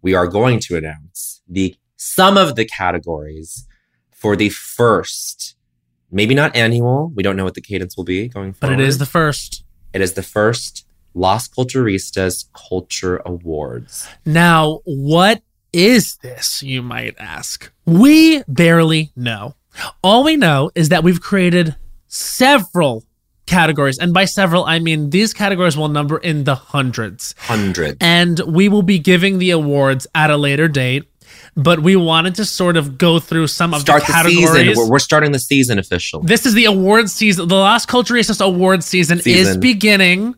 we are going to announce the some of the categories for the first, maybe not annual. We don't know what the cadence will be going but it is the first. it is the first Las Culturistas Culture Awards. Now, what is this, you might ask? We barely know. All we know is that we've created several categories. And by several, I mean these categories will number in the hundreds. Hundreds. And we will be giving the awards at a later date. But we wanted to sort of go through some of Start the the categories. season. We're, we're starting the season officially. This is the award season. The Las Culturistas award season, is beginning.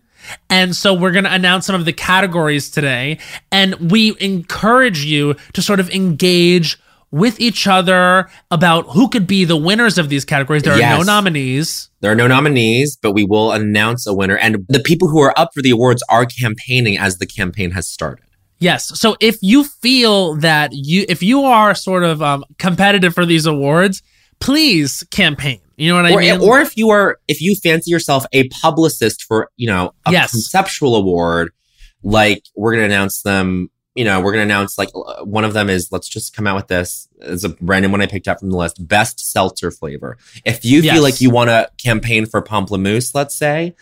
And so we're going to announce some of the categories today. And we encourage you to sort of engage with each other about who could be the winners of these categories. There are no nominees. There are no nominees, but we will announce a winner. And the people who are up for the awards are campaigning as the campaign has started. Yes. So if you feel that you, if you are sort of um, competitive for these awards, please campaign. You know what I or, mean? or if you are if you fancy yourself a publicist for you know a Yes. conceptual award like we're gonna announce them you know we're gonna announce like one of them is let's just come out with this it's a random one i picked up from the list best seltzer flavor if you Yes. feel like you want to campaign for pamplemousse let's say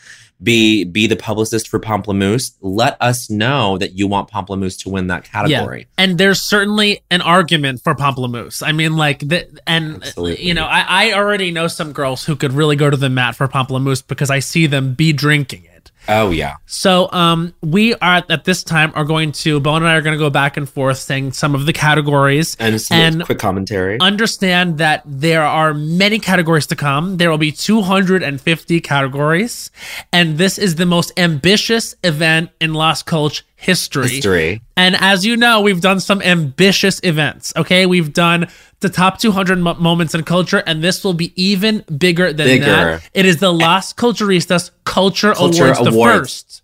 be be the publicist for pamplemousse let us know that you want pamplemousse to win that category Yeah. and there's certainly an argument for pamplemousse. I mean, like the and Absolutely. you know, I, I already know some girls who could really go to the mat for pamplemousse because I see them be drinking it. Oh yeah. So um, we are at this time are going to Bowen and I are going to go back and forth saying some of the categories And And- quick commentary. understand that there are many categories to come. There will be 250 categories, and this is the most ambitious event in Las Culture history. History. And as you know, we've done some ambitious events. Okay, we've done the top 200 mo- moments in culture, and this will be even bigger than Bigger. that. It is the Las Culturistas Culture, Culture Awards, the first.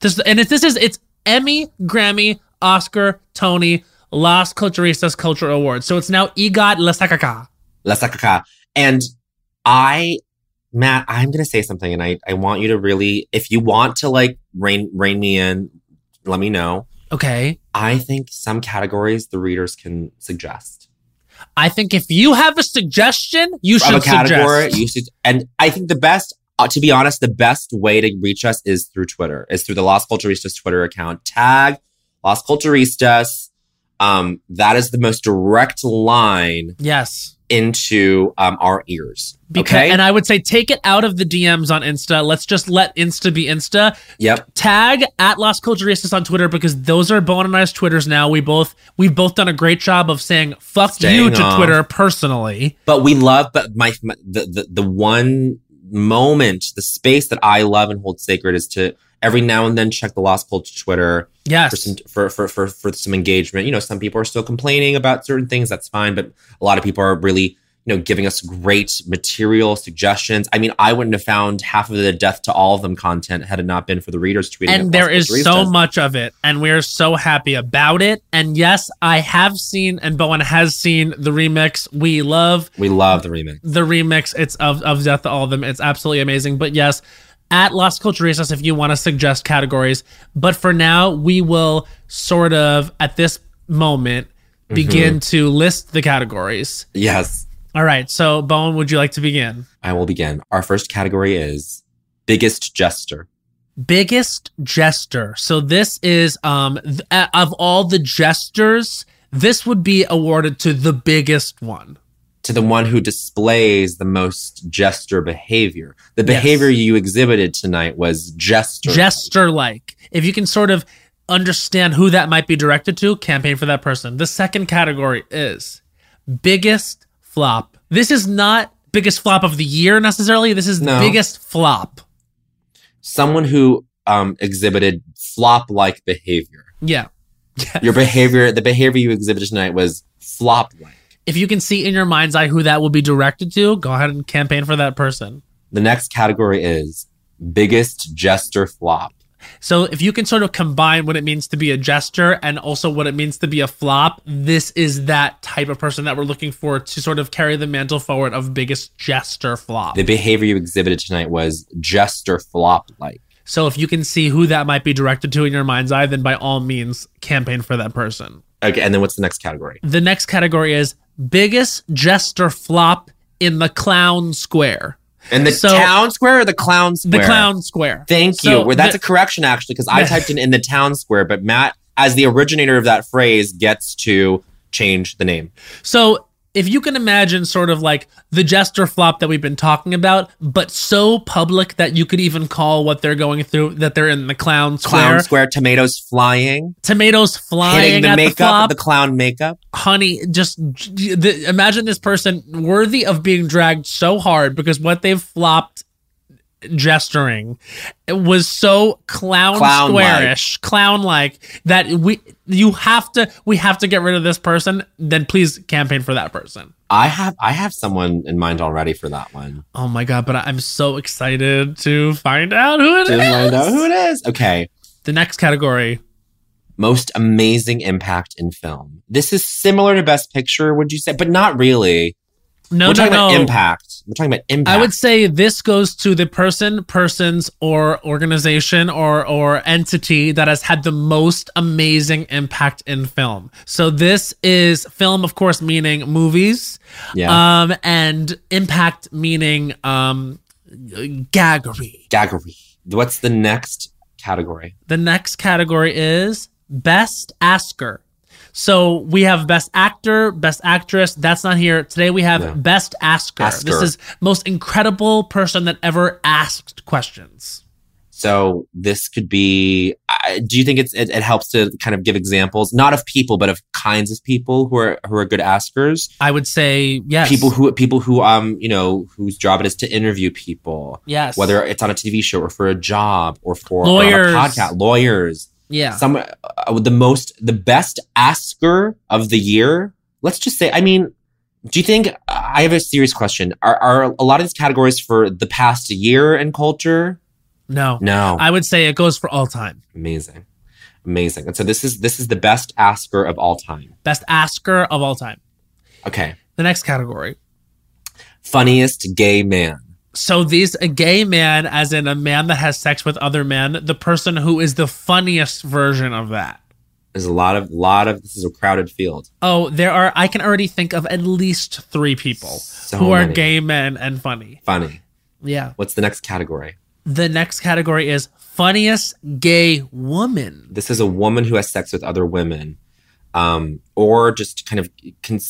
This and it, this is it's Emmy, Grammy, Oscar, Tony, Las Culturistas Culture Awards. So it's now EGOT La Sacaca. La Sakaka. And I, Matt, I'm gonna say something, and I, I want you to really, if you want to like rein rein me in, let me know. Okay. I think some categories the readers can suggest. I think if you have a suggestion, you should category, suggest. you should, and I think the best, uh, to be honest, the best way to reach us is through Twitter. Is through the Las Culturistas Twitter account. Tag Las Culturistas. Um, that is the most direct line yes. Into um, our ears. Because, okay. And I would say take it out of the DMs on Insta. Let's just let Insta be Insta. yep. Tag at Las Culturistas on Twitter because those are Bowen and I's Twitters now. We both we've both done a great job of saying fuck Staying you to off. Twitter personally. but we love but my, my the, the the one moment the space that i love and hold sacred is to every now and then check the Las Culture twitter for some for, for for for some engagement. You know some people are still complaining about certain things that's fine but a lot of people are really you know giving us great material suggestions. I mean i wouldn't have found half of the death to all of them content had it not been for the readers tweeting and there is so much of it and we're so happy about it. And yes i have seen and bowen has seen the remix. We love we love the remix. the remix. It's of, of death to all of them. It's absolutely amazing. But yes at las culturistas if you want to suggest categories. But for now we will sort of at this moment Mm-hmm. begin to list the categories. Yes. All right. So bowen would you like to begin? I will begin. Our first category is biggest jester biggest jester. So this is um th- uh, of all the jesters, this would be awarded to the biggest one. To the one who displays the most jester behavior. The Yes. behavior you exhibited tonight was jester. Jester like. If you can sort of understand who that might be directed to, campaign for that person. The second category is biggest flop. This is not biggest flop of the year necessarily. This is No. biggest flop. Someone who um, exhibited flop like behavior. Yeah. Your behavior, the behavior you exhibited tonight was flop like. If you can see in your mind's eye who that will be directed to, go ahead and campaign for that person. The next category is biggest jester flop. So if you can sort of combine what it means to be a jester and also what it means to be a flop, this is that type of person that we're looking for to sort of carry the mantle forward of biggest jester flop. The behavior you exhibited tonight was jester flop like. So if you can see who that might be directed to in your mind's eye, then by all means campaign for that person. Okay, and then what's the next category? The next category is biggest jester flop in the clown square. And the So- town square or the clown square? The clown square. Thank So you. Well, that's the- a correction actually, because I typed in in the town square, but Matt, as the originator of that phrase, gets to change the name. So if you can imagine sort of like the jester flop that we've been talking about, but so public that you could even call what they're going through that they're in the clown square. Clown square, tomatoes flying, Tomatoes flying hitting the at makeup, the flop. the clown makeup. Honey, just the, imagine this person worthy of being dragged so hard because what they've flopped gesturing was so clown Clown-like. squarish clown like that we you have to we have to get rid of this person then please campaign for that person I have I have someone in mind already for that one. Oh my god, but I'm so excited to find out who it is. To find out who it is. Okay. The next category. Most amazing impact in film. This is similar to Best Picture, would you say? But not really. No, We're no, talking no. about impact. We're talking about impact. I would say this goes to the person, persons, or organization or or entity that has had the most amazing impact in film. So this is film, of course, meaning movies. Yeah. Um, and impact meaning um gaggery. Gaggery. What's the next category? The next category is Best Asker. So we have Best Actor, Best Actress. That's not here. Today we have No. Best Asker. Asker. This is most incredible person that ever asked questions. So this could be. I do you think it's it, it helps to kind of give examples, not of people, but of kinds of people who are who are good askers? I would say yes. People who people who um you know whose job it is to interview people, yes. whether it's on a TV show or for a job or for Lawyers. or podcast, lawyers. Yeah. Some uh, the most the best asker of the year. Let's just say. I mean, do you think? I have a serious question. Are are a lot of these categories for the past year in culture? No. No. I would say it goes for all time. Amazing. Amazing. And so this is this is the best asker of all time. Best asker of all time. Okay. The next category. Funniest gay man. So these a gay man, as in a man that has sex with other men, the person who is the funniest version of that. There's a lot of lot of this is a crowded field. Oh, there are. I can already think of at least three people So who are gay men and funny. Funny. Yeah. What's the next category? The next category is funniest gay woman. This is a woman who has sex with other women, um, or just kind of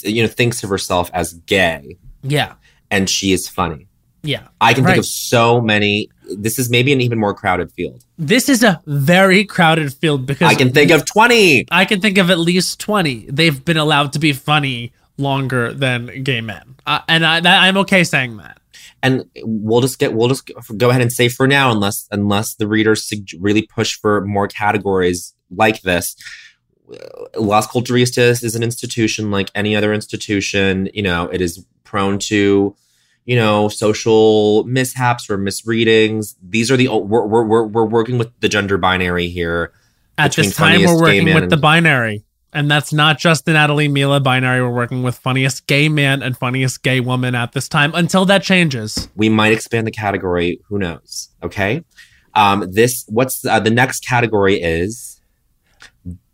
you know thinks of herself as gay, Yeah. and she is funny. Yeah. I can Right. think of so many. This is maybe an even more crowded field. This is a very crowded field because I can think of twenty. I can think of at least 20. They've been allowed to be funny longer than gay men. Uh, and I, I'm okay saying that. and we'll just get we'll just go ahead and say for now unless unless the readers really push for more categories like this las culturistas is an institution like any other institution you know it is prone to you know social mishaps or misreadings these are the we're we're, we're, we're working with the gender binary here At this time, we're working with and- the binary. And that's not just the Natalie Mila binary. We're working with funniest gay man and funniest gay woman at this time until that changes. we might expand the category who knows okay um this what's uh, the next category is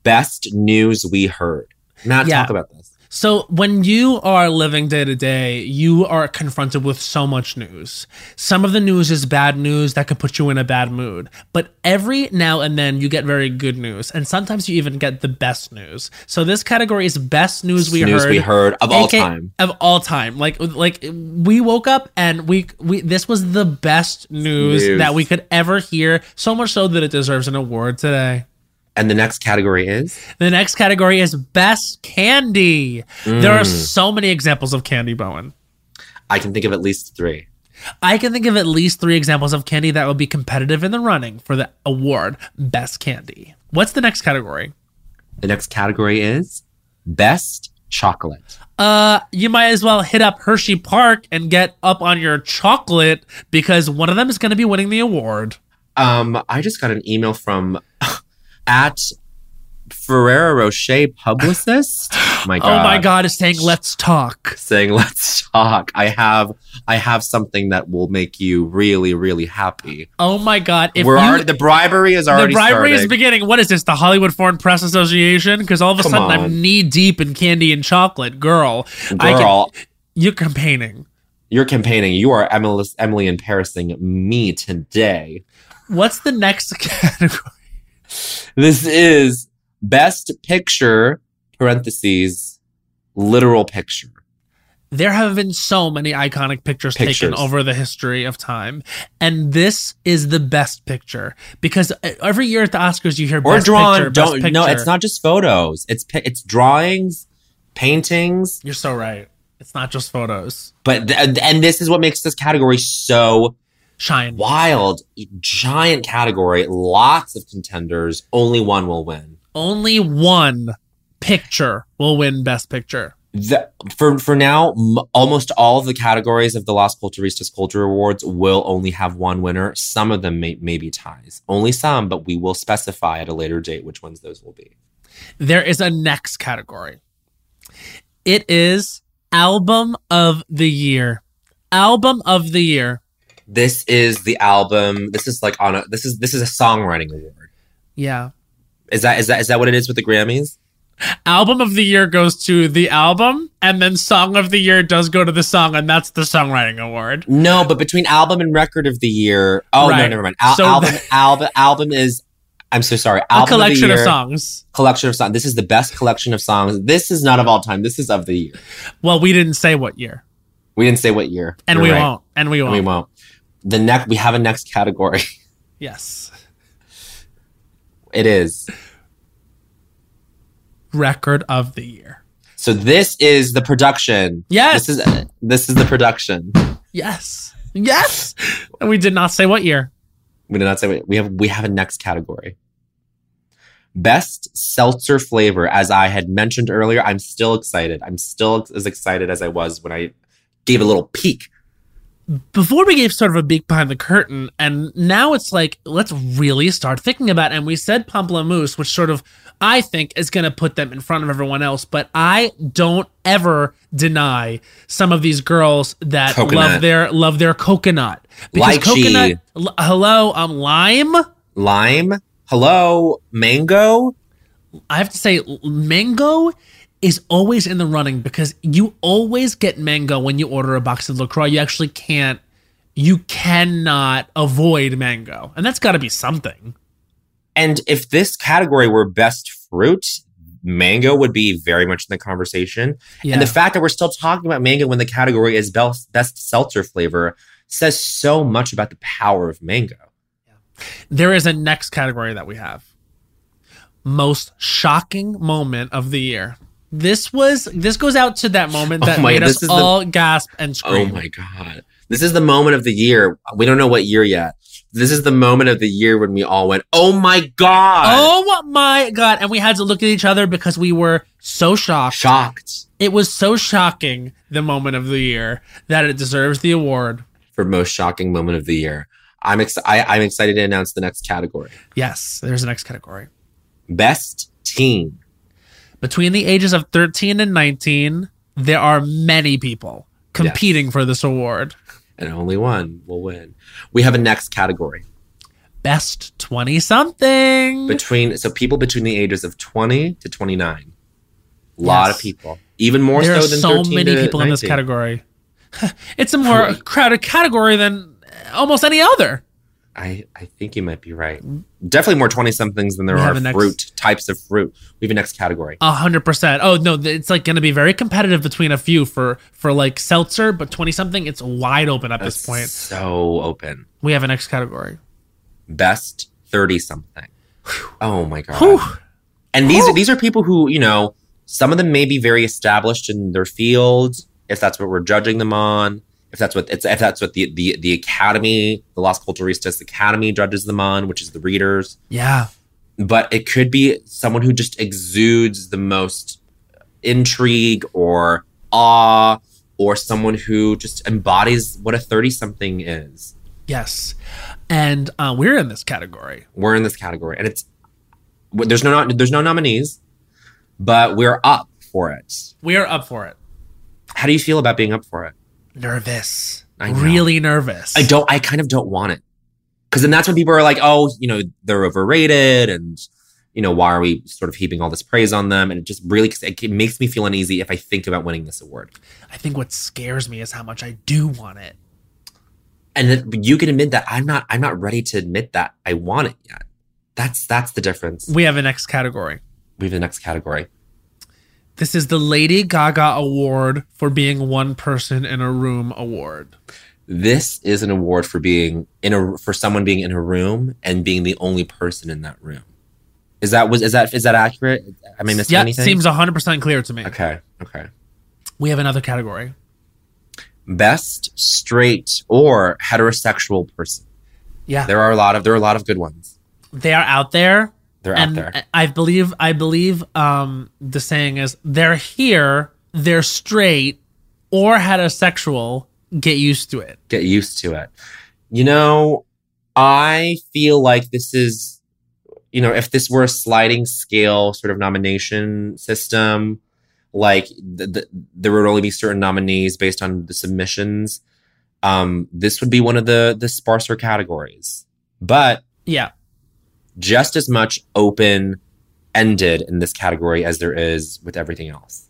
best news we heard matt Yeah. talk about this So when you are living day to day, you are confronted with so much news. Some of the news is bad news that could put you in a bad mood. But every now and then you get very good news. And sometimes you even get the best news. So this category is best news we news heard. we heard of all AK time Of all time. Like like we woke up and we we this was the best news, News. that we could ever hear. So much so that it deserves an award today. And the next category is The next category is best candy. There are Mm. so many examples of candy, Bowen. i can think of at least three I can think of at least three examples of candy that would be competitive in the running for the award Best Candy. What's the next category? the next category is best chocolate Uh, you might as well hit up Hershey Park and get up on your chocolate because one of them is going to be winning the award. um i just got an email from at ferrero rocher publicist oh my god Oh my God, is saying let's talk. saying let's talk i have i have something that will make you really really happy Oh my God. If we're you, already the bribery is already the bribery is beginning. What is this? The Hollywood Foreign Press Association? Because all of a Come sudden on. I'm knee deep in candy and chocolate, girl. I can- girl you're campaigning. you're campaigning you are emily, emily and parising me today What's the next category? This is best picture parentheses literal picture. There have been so many iconic pictures, taken over the history of time, and this is the best picture because uh, every year at the Oscars you hear or best drawn picture, don't no it's not just photos. It's it's drawings paintings. You're so right. It's not just photos. but th- and this is what makes this category so Shine. wild giant category lots of contenders only one will win Only one picture will win best picture. the, for for now, m- almost all of the categories of the Las Culturistas Culture Awards will only have one winner. Some of them may, may be ties, only some, but we will specify at a later date which ones those will be. There is a next category. It is album of the year. Album of the year. This is the album. This is like on a. This is this is a songwriting award. Yeah. Is that is that is that what it is with the Grammys? Album of the year goes to the album, and then song of the year does go to the song, and that's the songwriting award. No, but between album and record of the year. Oh no, never mind. Al- So album the- album album is. I'm so sorry. A Album collection the of year, songs. Collection of songs. This is the best collection of songs. This is not of all time. This is of the year. Well, we didn't say what year, We didn't say what year, and You're we right. won't, and we won't. we won't. The next we have a next category. Yes. It is. Record of the year. So this is the production. Yes. This is this is the production. Yes. Yes. And we did not say what year. We did not say we have we have a next category. Best seltzer flavor. As I had mentioned earlier, I'm still excited. I'm still as excited as I was when I gave a little peek. Before we gave sort of a peek behind the curtain, and now it's like, let's really start thinking about it. And we said Pamplemousse, which sort of I think is going to put them in front of everyone else. But I don't ever deny some of these girls that Coconut. love their love their coconut because Lychee. coconut. l- hello, um, lime. Lime. Hello, mango. I have to say, mango is always in the running because you always get mango when you order a box of LaCroix. You actually can't, you cannot avoid mango. And that's got to be something. And if this category were best fruit, mango would be very much in the conversation. Yeah. And the fact that we're still talking about mango when the category is best, best seltzer flavor says so much about the power of mango. there is a next category that we have most shocking moment of the year. This was, this goes out to that moment Oh that my- made us is the- all gasp and oh scream. Oh my God. This is the moment of the year. We don't know what year yet. This is the moment of the year when we all went, oh my God. Oh my God. And we had to look at each other because we were so shocked. Shocked It was so shocking, the moment of the year, that it deserves the award. for most shocking moment of the year. I'm, ex- I, I'm excited to announce the next category Yes, there's the next category. Best Teen. Between the ages of 13 and 19, there are many people competing for this award. And only one will win. We have a next category. Best 20 something. between so people between the ages of 20 to 29 a lot Yes. of people even more there so than so 13 many people in this category. it's a more crowded category than almost any other. I, I think you might be right. Definitely more 20 somethings than there We are next- fruit types of fruit. We have a next category. A hundred percent. Oh no, it's like going to be very competitive between a few for for like seltzer, but twenty something, it's wide open at this point. so open. We have a next category. best 30 something oh my god. Whew. and these are these are people who you know some of them may be very established in their field if that's what we're judging them on if that's what it's if that's what the the, the academy the las culturistas academy judges them on which is the readers. Yeah, but it could be someone who just exudes the most intrigue or awe or someone who just embodies what a 30 something is. Yes, and uh, we're in this category. we're in this category. And it's there's no there's no nominees but we're up for it. We are up for it. how do you feel about being up for it Nervous, I know. really nervous. i don't i kind of don't want it because then that's when people are like oh you know they're overrated and you know why are we sort of heaping all this praise on them and it just really it makes me feel uneasy if i think about winning this award I think what scares me is how much I do want it. and you can admit that i'm not i'm not ready to admit that i want it yet that's that's the difference We have a next category. we have the next category This is the Lady Gaga Award for being one person in a room award. this is an award for being in a for someone being in a room and being the only person in that room is that was is that is that accurate am i missing Yeah, anything seems 100% clear to me. okay okay We have another category. best straight or heterosexual person Yeah. there are a lot of there are a lot of good ones they are out there. They're and out there I believe I believe um the saying is they're here, they're straight or heterosexual, get used to it. get used to it. You know, I feel like this is, you know, if this were a sliding scale sort of nomination system, like th- th- there would only be certain nominees based on the submissions. Um, this would be one of the the sparser categories, but Yeah. Just as much open ended in this category as there is with everything else.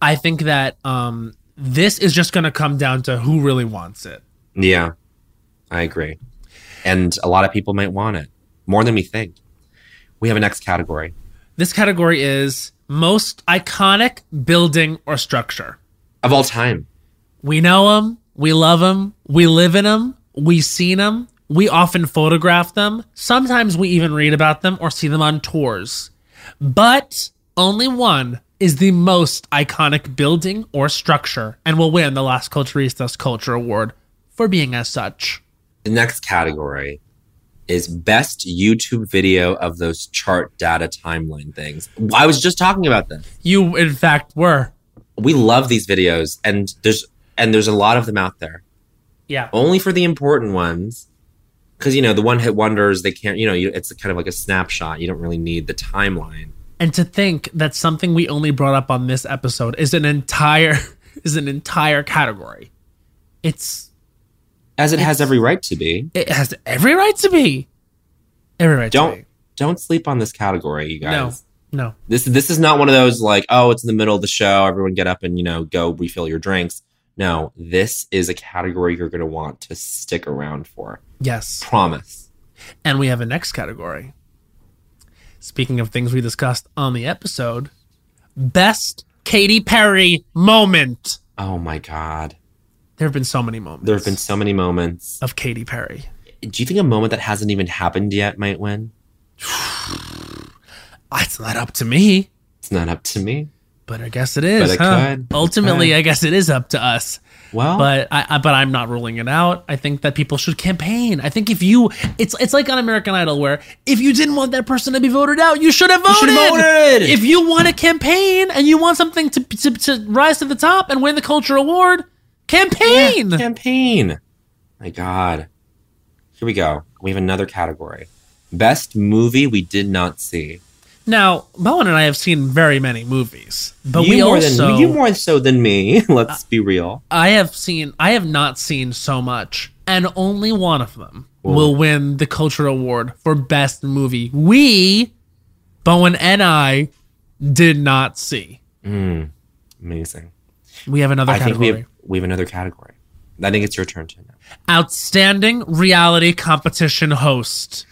I think that um this is just going to come down to who really wants it. Yeah, I agree. And a lot of people might want it more than we think. We have a next category. This category is most iconic building or structure. Of all time. We know them, we love them, we live in them, we've seen them, We often photograph them. Sometimes we even read about them or see them on tours. But only one is the most iconic building or structure and will win the Las Culturistas Culture Award for being as such. The next category is best YouTube video of those chart data timeline things. I was just talking about this. You, in fact, were. We love these videos, and there's and there's a lot of them out there. Yeah. Only for the important ones, because you know the one hit wonders. They can't. You know, you, it's kind of like a snapshot. You don't really need the timeline. And to think that something we only brought up on this episode is an entire is an entire category. It's As it has every right to be. it has every right to be. Every right Don't be. don't sleep on this category, you guys. No. No. This this is not one of those like, oh, it's in the middle of the show, everyone get up and you know go refill your drinks. No, this is a category you're going to want to stick around for. Yes. Promise. And we have a next category. Speaking of things we discussed on the episode, best Katy Perry moment. Oh my god, There have been so many moments. there have been so many moments. of Katy Perry. Do you think a moment that hasn't even happened yet might win? It's not up to me, It's not up to me. But I guess it is. But it huh? could. Ultimately, could. I guess it is up to us. Well, But I, I, but I'm not ruling it out. I think that people should campaign. I think if you, it's it's like on American Idol where if you didn't want that person to be voted out, you should have voted. should have voted. If you want a campaign and you want something to, to to rise to the top and win the culture award, campaign. campaign. My God. Here we go. We have another category. Best movie we did not see. Now, Bowen and I have seen very many movies, but you we more also than you more so than me. Let's be real. I have seen I have not seen so much, and only one of them will win the Culture Award for Best Movie. We, Bowen and I, did not see. Mm, amazing. We have another I think we category. have we have another category. I think it's your turn to know. Outstanding reality competition host.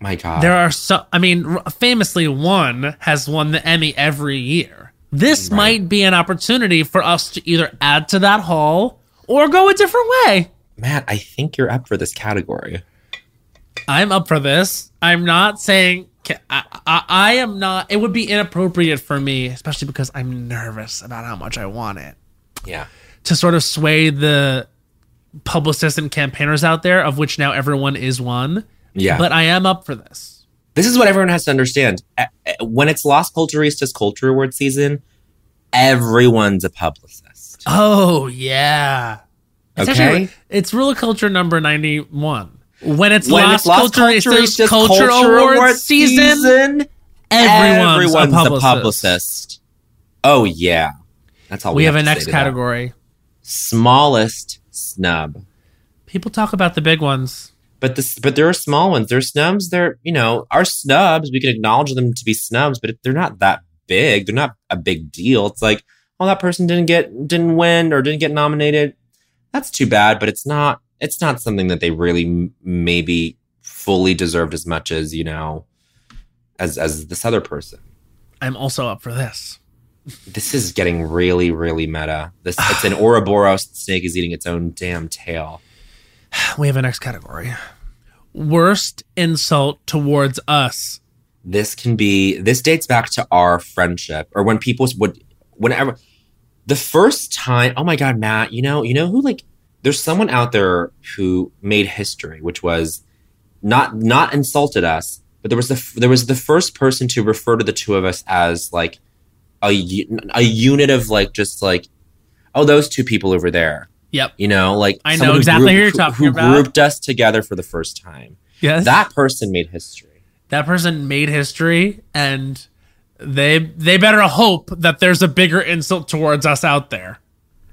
My God. There are so I mean, famously one has won the Emmy every year. This might be an opportunity for us to either add to that haul or go a different way. Matt, I think you're up for this category. I'm up for this. I'm not saying I, I, I am not. It would be inappropriate for me, especially because I'm nervous about how much I want it, Yeah. to sort of sway the publicists and campaigners out there, of which now everyone is one. Yeah. But I am up for this. this is what everyone has to understand. A- a- When it's Las Culturistas Culture Award season, everyone's a publicist. Oh yeah. It's Okay. actually- it's Rule of Culture number ninety one. When it's When it's Las Culturistas Culturistas Culture, Award season, everyone's, a publicist. publicist. Oh yeah, that's all we, We have a to next to that. category. Smallest snub. People talk about the big ones. But this, but there are small ones. They're snubs. They're you know are snubs. We can acknowledge them to be snubs, but they're not that big. They're not a big deal. It's like, oh, that person didn't get didn't win or didn't get nominated. That's too bad. But it's not. It's not something that they really m- maybe fully deserved as much as you know as as this other person. I'm also up for this. This is getting really really meta. This it's an Ouroboros snake is eating its own damn tail. We have a next category. Worst insult towards us. this can be this dates back to our friendship or when people would whenever the first time oh my god matt you know you know who like there's someone out there who made history which was not not insulted us but there was the there was the first person to refer to the two of us as like a, a unit of like just like oh those two people over there Yep. you know like I know exactly who you're who- talking who about. grouped us together for the first time Yes. that person made history that person made history and they they better hope that there's a bigger insult towards us out there.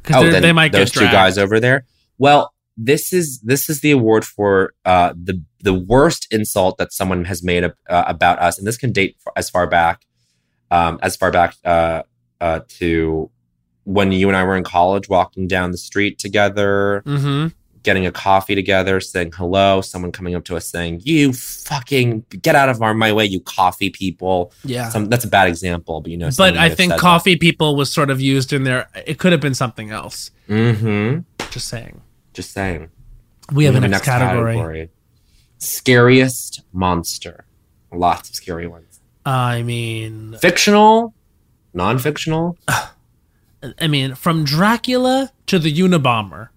Because oh, they might those get two guys over there. Well, this is this is the award for uh, the the worst insult that someone has made uh, about us, and this can date as far back um, as far back uh, uh, to when you and I were in college, walking down the street together, Mm-hmm. getting a coffee together, saying hello. Someone coming up to us saying, "You fucking get out of our my way, you coffee people." Yeah. Some, that's a bad example, but you know. but I think coffee people was sort of used in there. It could have been something else. Mm-hmm. Just saying. Just saying. We have a next, category. Scariest monster. Lots of scary ones. I mean, Fictional, non fictional. I mean, from Dracula to the Unabomber,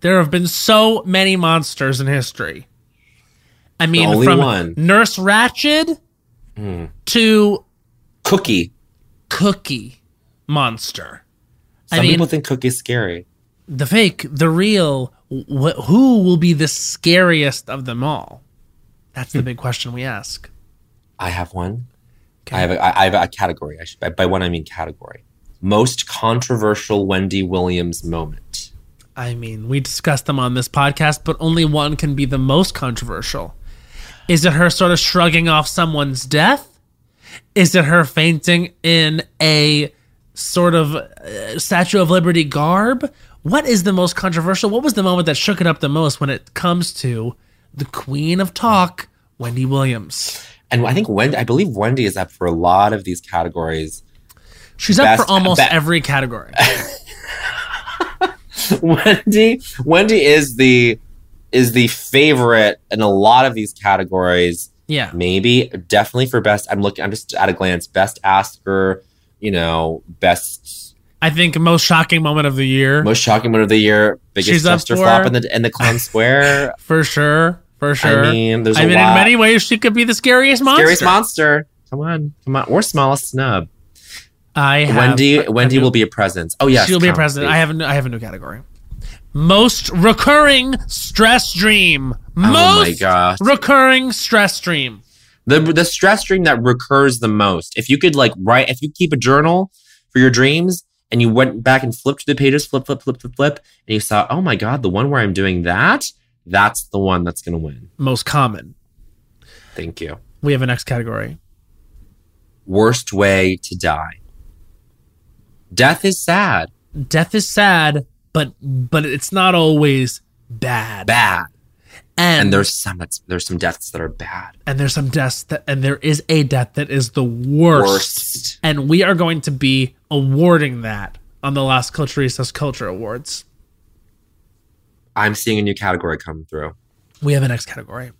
there have been so many monsters in history. I mean, from one. Nurse Ratched Hmm. to Cookie. Cookie Monster. Some I mean, people think Cookie's scary. the fake, the real, wh- who will be the scariest of them all? That's Hmm. the big question we ask. I have one. Okay. I have a, I have a category. I should, by one I mean category. Most controversial Wendy Williams moment. I mean, we discussed them on this podcast, but only one can be the most controversial. Is it her sort of shrugging off someone's death? Is it her fainting in a sort of uh, Statue of Liberty garb? What is the most controversial? What was the moment that shook it up the most when it comes to the Queen of Talk, Wendy Williams? And I think Wendy, I believe Wendy is up for a lot of these categories. She's up for almost every category. Wendy, Wendy is the is the favorite in a lot of these categories. Yeah. Maybe definitely for best. I'm looking. I'm just at a glance. Best asker. You know, best I think most shocking moment of the year. most shocking moment of the year. Biggest for- flop in the in the clown square. For sure. For sure. I mean, there's I mean, lot. in many ways, she could be the scariest monster. Scariest monster. Come on, come on. Or smallest snub. I have, Wendy. a Wendy new- will be a presence. Oh yes, She'll be a please. I have a new, I have a new category. Most recurring stress dream. Most Oh my gosh. recurring stress dream. the the stress dream that recurs the most. If you could like write, if you keep a journal for your dreams and you went back and flipped the pages, flip, flip, flip, flip, flip, and you saw, oh my god, the one where I'm doing that, that's the one that's gonna win. Most common. Thank you. We have a next category. Worst way to die. Death is sad. Death is sad, but but it's not always bad. Bad. And, And there's some that's there's some deaths that are bad. and there's some deaths that and there is a death that is the worst. Worst. And we are going to be awarding that on the Las Culturistas Culture Awards. I'm seeing a new category come through. We have a next category.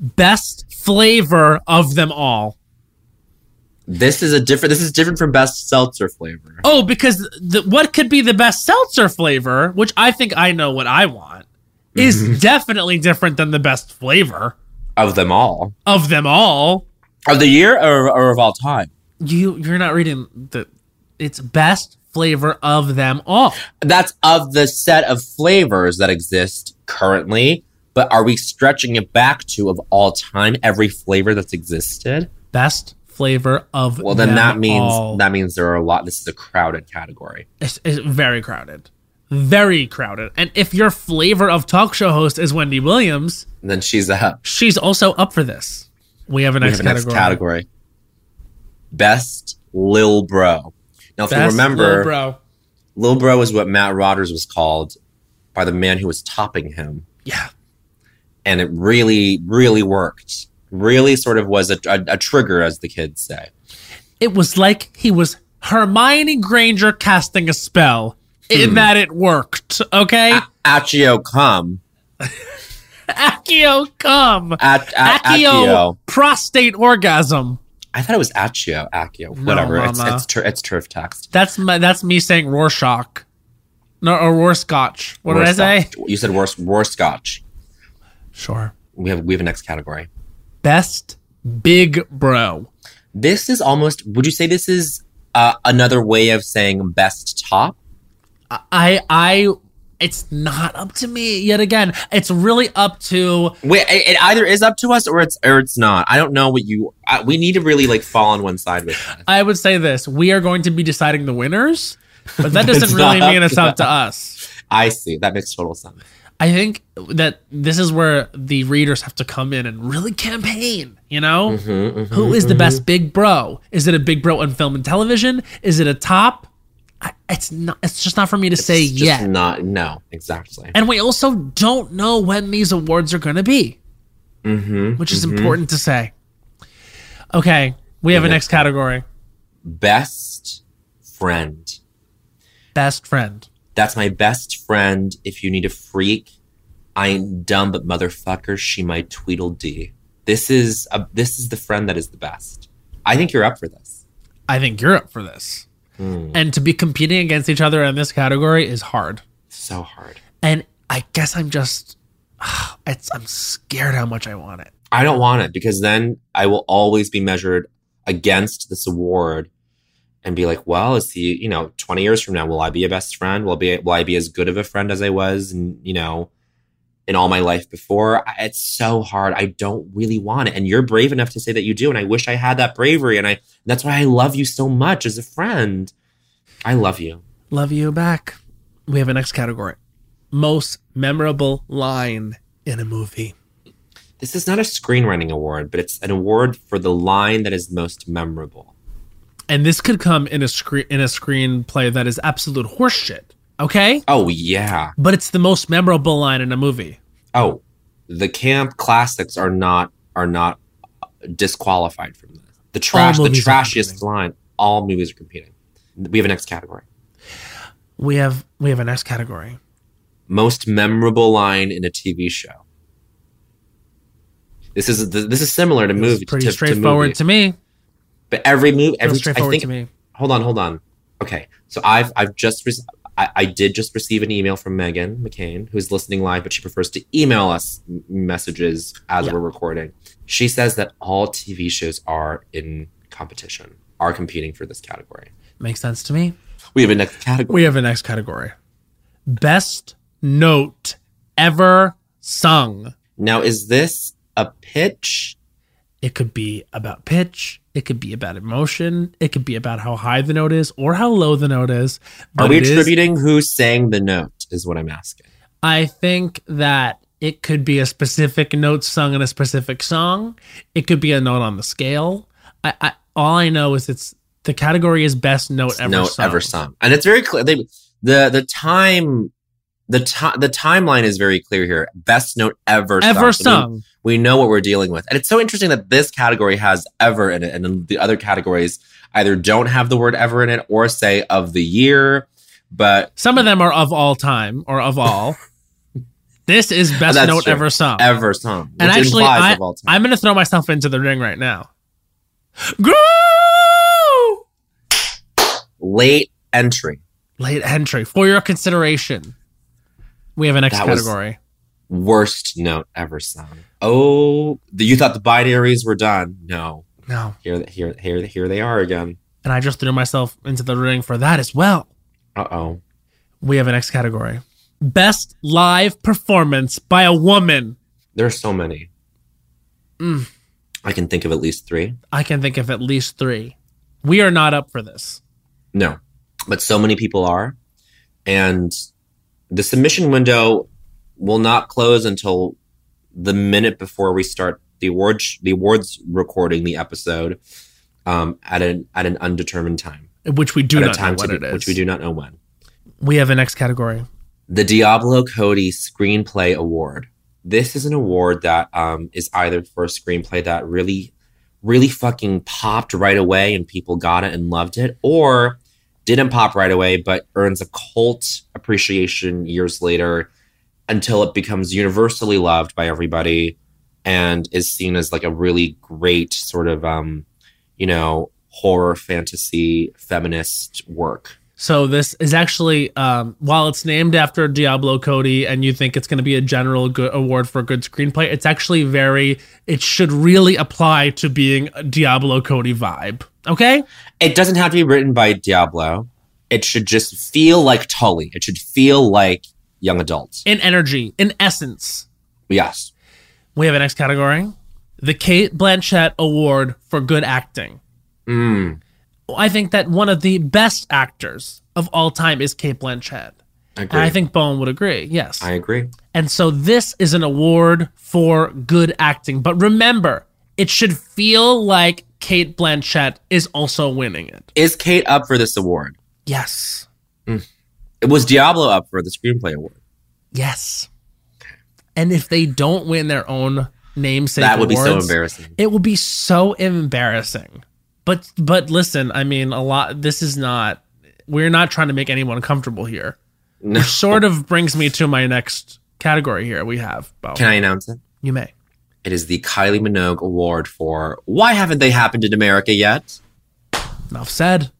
Best flavor of them all. This is a different this is different from best seltzer flavor. Oh, because the, what could be the best seltzer flavor, which I think I know what I want, is mm-hmm. definitely different than the best flavor Of them all. of them all. Of the year or, or of all time? You you're not reading the it's best flavor of them all. that's of the set of flavors that exist currently but are we stretching it back to of all time every flavor that's existed Best flavor of well then that means all. that means there are a lot this is a crowded category it's, it's very crowded. Very crowded. And if your flavor of talk show host is Wendy Williams, then she's up she's also up for this. We have a next, have a next category. category best lil bro now if you remember little bro. lil bro is what matt Rogers was called by the man who was topping him Yeah. and it really really worked really sort of was a, a, a trigger as the kids say It was like he was Hermione Granger casting a spell in Hmm. that it worked. Okay? Accio come. Accio come. At, at, Accio Accio. prostate orgasm. I thought it was Accio. Accio. Whatever. it's, it's, tur- it's turf text. That's my, that's me saying Rorschach. No, or Rorscotch. What did I say? You said worse, worse. Sure. We have we have a next category. Best big bro. This is almost. Would you say this is uh, another way of saying best top? I I it's not up to me yet again. It's really up to Wait, it, it either is up to us or it's or it's not. I don't know what you. I, we need to really like fall on one side with that. I would say this. We are going to be deciding the winners, but that doesn't really mean it's up to us. I see. That makes total sense. I think that this is where the readers have to come in and really campaign, you know? Mm-hmm, Who is the best big bro? Is it a big bro on film and television? Is it a top? I, it's not it's just not for me to say It's just yet. Not. No. Exactly. And we also don't know when these awards are going to be, Mm-hmm. which is important to say. Okay, we have a next category. Best friend. Best friend. That's my best friend. If you need a freak I ain't dumb, but motherfucker, she my Tweedledee. This is a, this is the friend that is the best. I think you're up for this. I think you're up for this. Hmm. And to be competing against each other in this category is hard. So hard. And I guess I'm just, it's, I'm scared how much I want it. I don't want it because then I will always be measured against this award and be like, well, is he, you know, 20 years from now, will I be a best friend? Will I be, will I be as good of a friend as I was, and you know, in all my life before? I- It's so hard. I don't really want it. And you're brave enough to say that you do. And I wish I had that bravery. And I, that's why I love you so much as a friend. I love you. Love you back. We have a next category most memorable line in a movie. This is not a screenwriting award, but it's an award for the line that is most memorable. And this could come in a screen in a screenplay that is absolute horseshit. Okay? Oh, yeah. But it's the most memorable line in a movie. oh the camp classics are not are not uh, disqualified from this the trash the trashiest line all movies are competing we have a next category We have we have a next category. most memorable line in a tv show this is this is similar to movie Pretty to, straightforward to, to, me. But every move, every I think to me. hold on hold on okay so i've i've just re- I, I did just receive an email from meghan mccain who's listening live but she prefers to email us messages as Yeah. we're recording she says that all tv shows are in competition are competing for this category Makes sense to me. we have a next category We have a next category. Best note ever sung. now is this a pitch It could be about pitch. It could be about emotion. It could be about how high the note is or how low the note is. are we it is- attributing who sang the note is what i'm asking I think that it could be a specific note sung in a specific song. It could be a note on the scale. I, I all I know is it's the category is best note ever note sung. ever sung and it's very clear they the the time the time the timeline is very clear here best note ever Ever sung. Sung. we know what we're dealing with. And it's so interesting that this category has ever in it, and the other categories either don't have the word ever in it or say of the year. But Some of them are of all time or of all. this is oh, best That's note true. ever sung. ever sung, which and actually, I, of all time. I'm going to throw myself into the ring right now. Late entry, Late entry for your consideration. We have an next That was- category. worst note ever sung. Oh, the, you thought the binaries were done? No, No. here, here, here, here they are again. And I just threw myself into the ring for that as well. Uh oh. We have an next category. Best live performance by a woman. There are so many. Mm. I can think of at least three. I can think of at least three. We are not up for this. No, but so many people are. And the submission window will not close until the minute before we start the awards the awards recording the episode um, at an at an undetermined time. Which we do not know to be- is. which we do not know when. We have a next category. The Diablo Cody Screenplay Award. This is an award that um, is either for a screenplay that really, really fucking popped right away and people got it and loved it, or didn't pop right away but earns a cult appreciation years later until it becomes universally loved by everybody and is seen as like a really great sort of, um, you know, horror fantasy feminist work. So this is actually, um, while it's named after Diablo Cody, and you think it's going to be a general good award for a good screenplay, it's actually very. It should really apply to being a Diablo Cody vibe. Okay, it doesn't have to be written by Diablo. It should just feel like Tully. It should feel like young adults. in energy, in essence. Yes. We have a next category: the Cate Blanchett Award for good acting. Mm, I think that one of the best actors of all time is Cate Blanchett. I And agree. I think Bowen would agree. Yes. I agree. And so this is an award for good acting. But remember, it should feel like Cate Blanchett is also winning it. Is Cate up for this award? Yes. Hmm. It was Diablo up for the screenplay award. Yes. And if they don't win their own namesake that would be so embarrassing. It would be so embarrassing. But but listen, I mean, a lot. This is not. We're not trying to make anyone comfortable here. No. Which sort of brings me to my next category here we have. Bo. Can I announce it? You may. It is the Kylie Minogue Award for Why Haven't They Happened in America Yet? Enough said.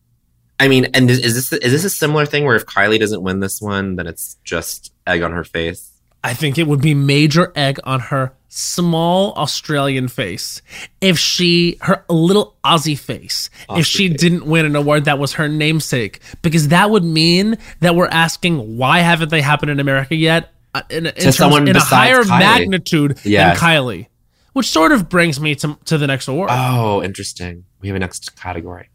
I mean, and is, is this is this a similar thing where if Kylie doesn't win this one, then it's just egg on her face? I think it would be major egg on her small Australian face if she her little Aussie face if she face. didn't win an award that was her namesake because that would mean that we're asking why haven't they happened in America yet uh, in, in, terms- someone in a higher Kylie. magnitude Yes. than Kylie which sort of brings me to, to the next award Oh, interesting. We have a next category.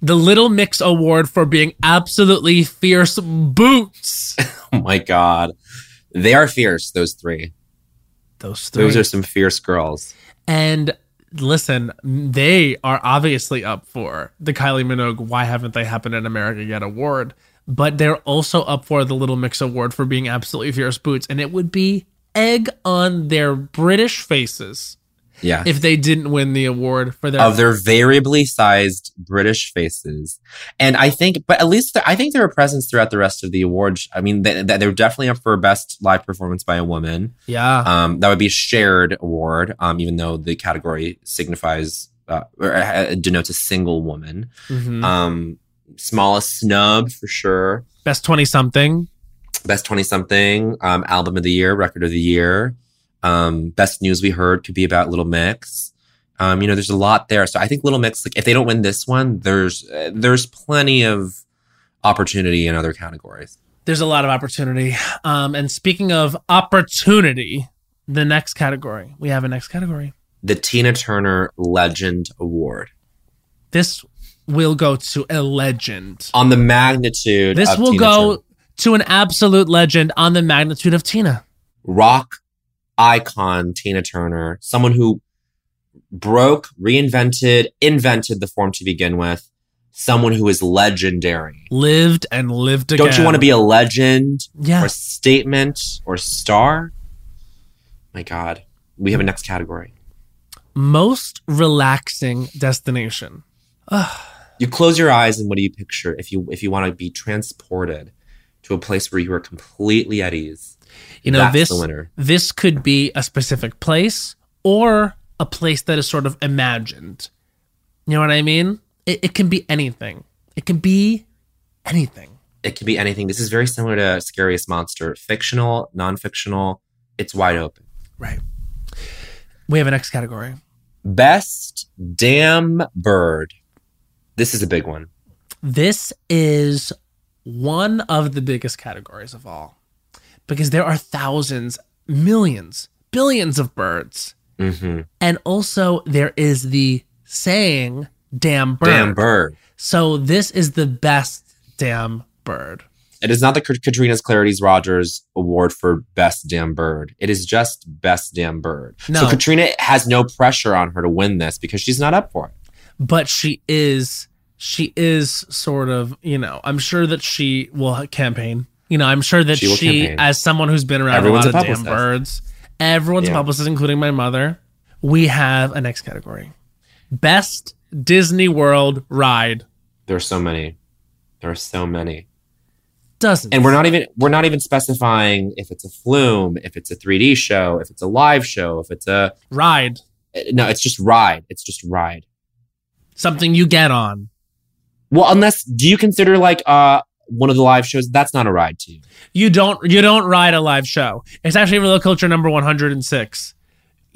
the Little Mix Award for being absolutely fierce boots Oh my god, they are fierce. Those three. Those three Those are some fierce girls. And listen, they are obviously up for the Kylie Minogue Why Haven't They Happened in America Yet award, but they're also up for the Little Mix award for being absolutely fierce boots. And it would be egg on their British faces Yeah. if they didn't win the award for their. of their variably sized British faces. And I think, but at least I think they're a presence throughout the rest of the awards. I mean, they, they- they're definitely up for best live performance by a woman. yeah. Um, that would be a shared award, um, even though the category signifies uh, or uh, denotes a single woman. Mhm. Um, smallest snub for sure. Best 20 something. Best twenty something. Um, album of the year, record of the year. Um, best news we heard could be about Little Mix. Um, you know, there's a lot there. So I think Little Mix, like, if they don't win this one, there's uh, there's plenty of opportunity in other categories. There's a lot of opportunity. Um, and speaking of opportunity, the next category, we have a next category. The Tina Turner Legend Award This will go to a legend. on the magnitude. This will Tina go Turner. to an absolute legend on the magnitude of Tina. rock icon Tina Turner, someone who broke, reinvented, invented the form to begin with, someone who is legendary. Lived and lived again. Don't you want to be a legend Yeah. or statement or star? My God. We have a next category. Most relaxing destination. You close your eyes and what do you picture if you if you want to be transported to a place where you are completely at ease? You know, That's this this could be a specific place or a place that is sort of imagined. You know what I mean? It, it can be anything. It can be anything. It can be anything. This is very similar to Scariest Monster. Fictional, non-fictional, it's wide open. Right. We have a next category. Best damn bird. This is a big one. This is one of the biggest categories of all because there are thousands, millions, billions of birds. hmm And also, there is the saying, damn bird. Damn bird. So, this is the best damn bird. It is not the Katrina's Clarity's Rogers Award for Best Damn Bird. It is just Best Damn Bird. No. So Katrina has no pressure on her to win this because she's not up for it. But she is, she is sort of, you know, I'm sure that she will campaign. You know, I'm sure that She she, as someone who's been around Everyone's a a lot of damn birds, everyone's a Yeah. publicist, including my mother. We have a next category Best Disney World Ride. There are so many. There are so many. Dozens. And we're not even we're not even specifying if it's a flume, if it's a 3D show, if it's a live show, if it's a ride no, it's just ride. It's just ride. something you get on. Well, unless do you consider like uh one of the live shows that's not a ride to you? You don't you don't ride a live show. It's actually Real Culture number 106.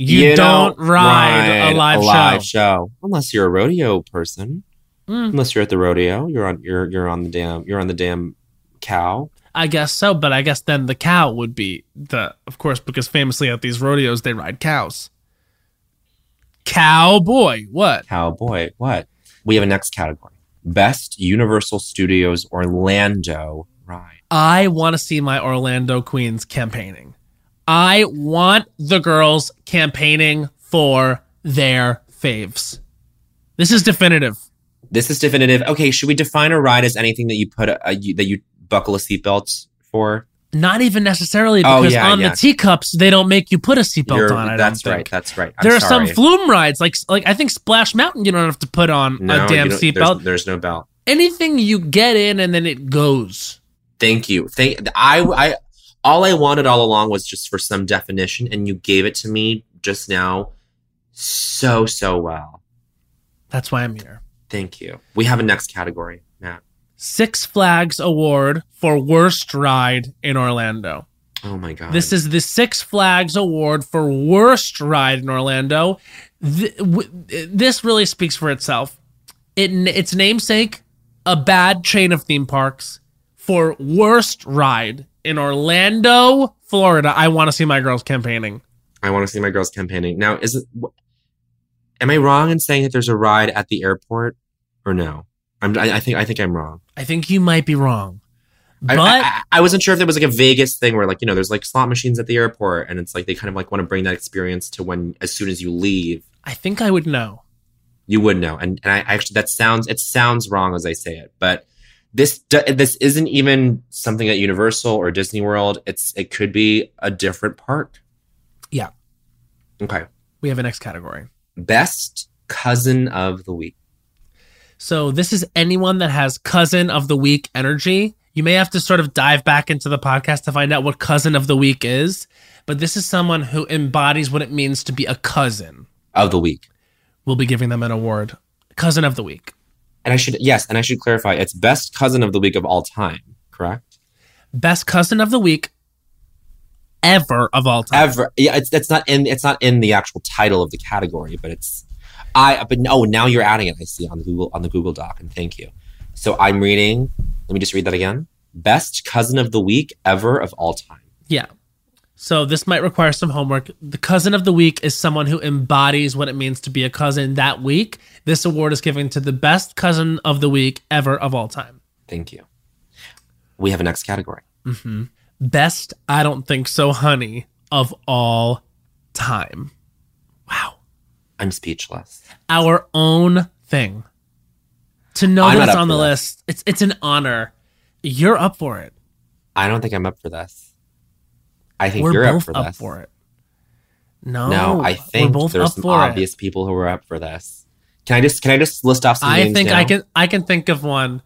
You, don't, ride, a live, show. show unless you're a rodeo person. Mm. Unless you're at the rodeo, you're on you're you're on the damn you're on the damn cow. I guess so, but I guess then the cow would be the of course because famously at these rodeos they ride cows. Cowboy, what? Cowboy. What? We have a next category. Best Universal Studios Orlando ride. I want to see my Orlando Queens campaigning. I want the girls campaigning for their faves. This is definitive. This is definitive. Okay, should we define a ride as anything that you put a, a you, that you buckle a seatbelt for? Not even necessarily Oh, because yeah, on yeah. the teacups they don't make you put a seatbelt on. I that's right. think. That's right. I'm there are some flume rides, like like I think Splash Mountain. You don't have to put on No, a damn seatbelt. There's, there's no belt. Anything you get in and then it goes. Thank you. Thank I I all I wanted all along was just for some definition, and you gave it to me just now so, so well. That's why I'm here. Thank you. We have a next category. Six Flags Award for Worst Ride in Orlando. Oh my God. This is the Six Flags Award for Worst Ride in Orlando. Th- w- this really speaks for itself. It, its namesake, a bad chain of theme parks for Worst Ride in Orlando, Florida. I want to see my girls campaigning. I want to see my girls campaigning. Now, is it, am I wrong in saying that there's a ride at the airport or no? I'm, I, I think, I think I'm wrong. I think you might be wrong. But I, I, I wasn't sure if there was like a Vegas thing where like you know there's like slot machines at the airport and it's like they kind of like want to bring that experience to when as soon as you leave I think I would know. you would know and and I actually that sounds it sounds wrong as I say it but this this isn't even something at Universal or Disney World it's it could be a different park Yeah. okay We have a next category. best cousin of the week So this is anyone that has cousin of the week energy. You may have to sort of dive back into the podcast to find out what cousin of the week is, but this is someone who embodies what it means to be a cousin. of the week We'll be giving them an award. Cousin of the week. and I should yes and I should clarify it's best cousin of the week of all time correct Best cousin of the week ever of all time. ever yeah it's that's not in it's not in the actual title of the category but it's i but no now you're adding it i see on the google on the google doc and thank you so i'm reading let me just read that again best cousin of the week ever of all time Yeah. So this might require some homework. The cousin of the week is someone who embodies what it means to be a cousin that week. This award is given to the best cousin of the week ever of all time. thank you we have a next category Mm-hmm. Best I don't think so honey of all time. Wow. I'm speechless Our own thing. To know I'm that it's on the that. list, it's it's an honor. You're up for it. i don't think i'm up for this i think We're you're up for up this for it. No, no i think there's some obvious people who are up for this can i just can i just list off some I think now? I can I can think of one.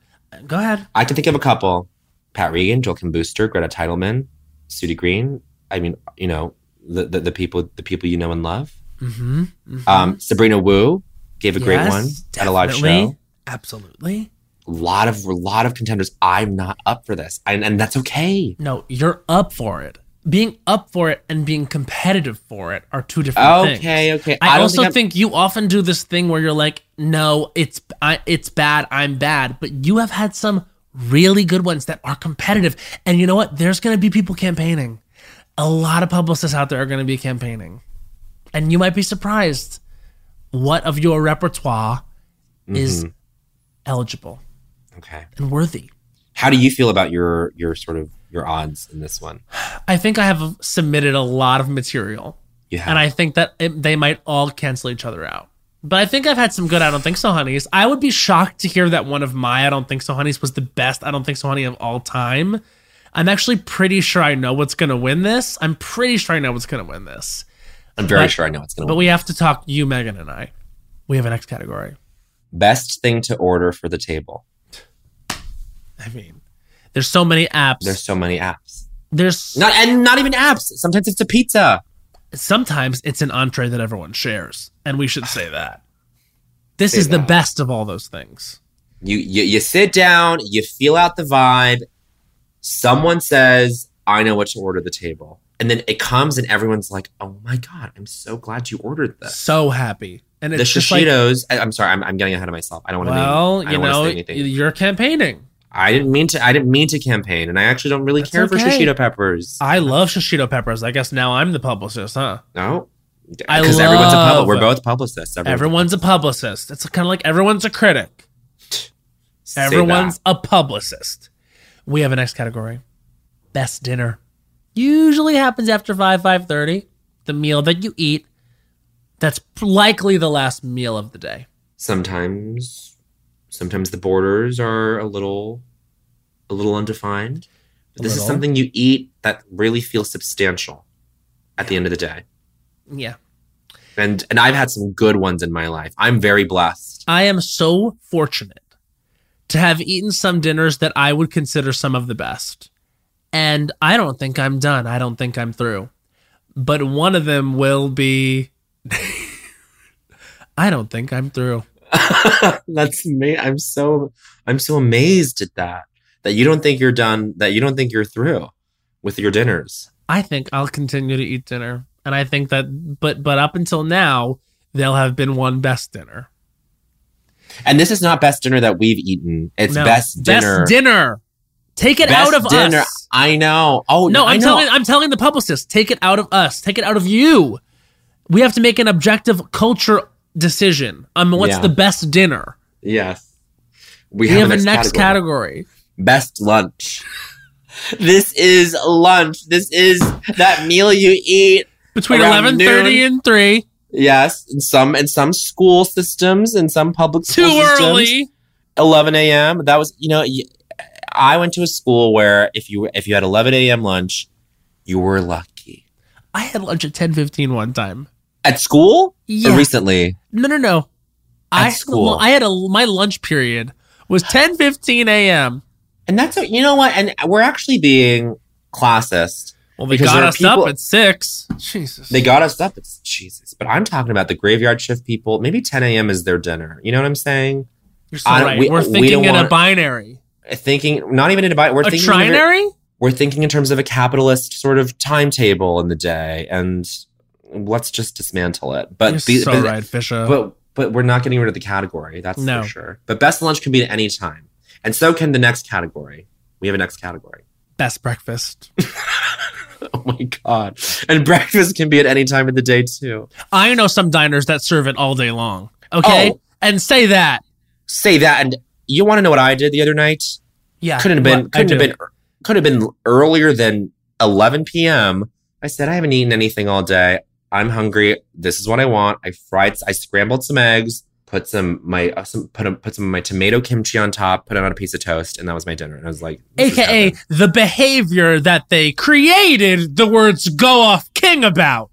Go ahead. I can think of a couple: Pat Regan, Joel Kim Booster, Greta Titelman, Sudi Green. I mean, you know, the, the the people the people you know and love. Mm-hmm. Um, Sabrina Wu gave a great one at a live show. Absolutely. A lot of a lot of contenders. I'm not up for this, and and that's okay. No, you're up for it. Being up for it and being competitive for it are two different things. Okay, okay. I, don't also I'm- think, you often do this thing where you're like, "No, it's I, it's bad. I'm bad." But you have had some really good ones that are competitive, and you know what? There's going to be people campaigning. A lot of publicists out there are going to be campaigning, and you might be surprised what of your repertoire is Mhm. eligible okay. and worthy. How do you feel about your your sort of your odds in this one? I think I have submitted a lot of material. Have. And I think that it, they might all cancel each other out. But I think I've had some good I don't think so honeys. I would be shocked to hear that one of my I don't think so honeys was the best I don't think so honey of all time. I'm actually pretty sure I know what's going to win this. I'm pretty sure I know what's going to win this. I'm very but- sure I know it's going to But win. we have to talk you, Megan, and I. We have a next category. Best thing to order for the table. I mean, there's so many apps. There's so many apps. There's Not and not even apps. Sometimes it's a pizza. sometimes it's an entree that everyone shares, and we should say that. This Say is the best of all those things. You, you you sit down, you feel out the vibe. Someone says, "I know what to order the table," and then it comes, and everyone's like, "Oh my god, I'm so glad you ordered this." So happy, and the like, Shishitos. I, I'm sorry, I'm, I'm getting ahead of myself. I don't want to. well, name, you know, you're campaigning. I didn't mean to. I didn't mean to campaign, and I actually don't really That's care for shishito peppers. I love shishito peppers. I guess now I'm the publicist, huh? no, because everyone's a public. We're both publicists. Everyone's, Everyone's a publicist. It's kind of like everyone's a critic. Say Everyone's that. a publicist. We have a next category. Best dinner. Usually happens after 5 5:30. The meal that you eat that's likely the last meal of the day. sometimes. Sometimes the borders are a little, a little undefined. But this is something you eat that really feels substantial at the end of the day. Yeah. And and I've had some good ones in my life. I'm very blessed. I am so fortunate to have eaten some dinners that I would consider some of the best. And I don't think I'm done. I don't think I'm through. But one of them will be. I don't think I'm through. That's me. I'm so I'm so amazed at that. That you don't think you're done. That you don't think you're through with your dinners. I think I'll continue to eat dinner. And I think that, but but up until now, there'll have been one best dinner. And this is not best dinner that we've eaten. It's No. best dinner. Best dinner. Take it Best out of dinner. us. I know. Oh No, I'm telling I'm telling the publicist, take it out of us. Take it out of you. We have to make an objective culture decision on what's Yeah. the best dinner. Yes. We, We, have, a next category. Best lunch. this is lunch. This is that meal you eat. Between Around eleven thirty and three. Yes, in some in some school systems, in some public school Too systems, early. 11 a.m. That was, you know, I went to a school where if you if you had 11 a.m. lunch, you were lucky. I had lunch at 10:15 one time. At school? Yeah. Or recently? No, no, no. At I school. I had a my lunch period was 10:15 a.m. And that's a, you know what? And we're actually being classist. Well, they Because got us people- up at six. Jesus. They got us up. It's Jesus. But I'm talking about the graveyard shift people. Maybe 10 a.m. is their dinner. You know what I'm saying? You're so I right. we- We, are we thinking don't in a binary. Thinking, not even in a. We're A thinking trinary? we're thinking in terms of a capitalist sort of timetable in the day, and let's just dismantle it. But You're the- so but- right, Fisher. but but we're not getting rid of the category. That's No. for sure. But best lunch can be at any time, and so can the next category. We have a next category. Best breakfast. Oh my god! And breakfast can be at any time of the day too. I know some diners that serve it all day long. Okay? Oh. And say that. Say that, and you want to know what I did the other night? Yeah. couldn't have been couldn't have been could have been earlier than 11 p.m. I said I haven't eaten anything all day. I'm hungry. This is what I want. I fried. I scrambled some eggs. Put some my uh, some put a, put some of my tomato kimchi on top. Put it on a piece of toast, and that was my dinner. And I was like, AKA the behavior that they created the words go off king about.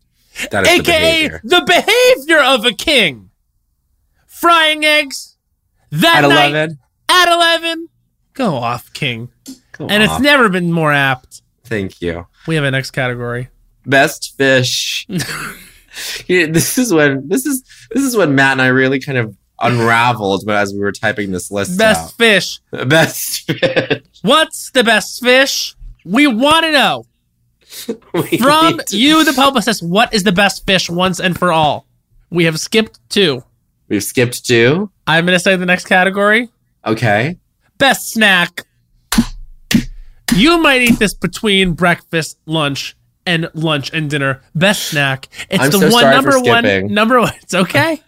that is the AKA behavior. the behavior of a king. Frying eggs that At night 11, at 11. Go off, king. Go and it's never been more apt. Thank you. We have a next category. Best fish. Yeah, this is when this is this is when Matt and I really kind of unraveled as we were typing this list Best fish. Best fish. What's the best fish? We want to know from to- you, the publicist, what is the best fish once and for all? We have skipped two. We've skipped two. I'm going to say the next category Okay. best snack. You might eat this between breakfast, lunch, and lunch and dinner. Best snack. It's I'm the so one number one. Number one. It's okay.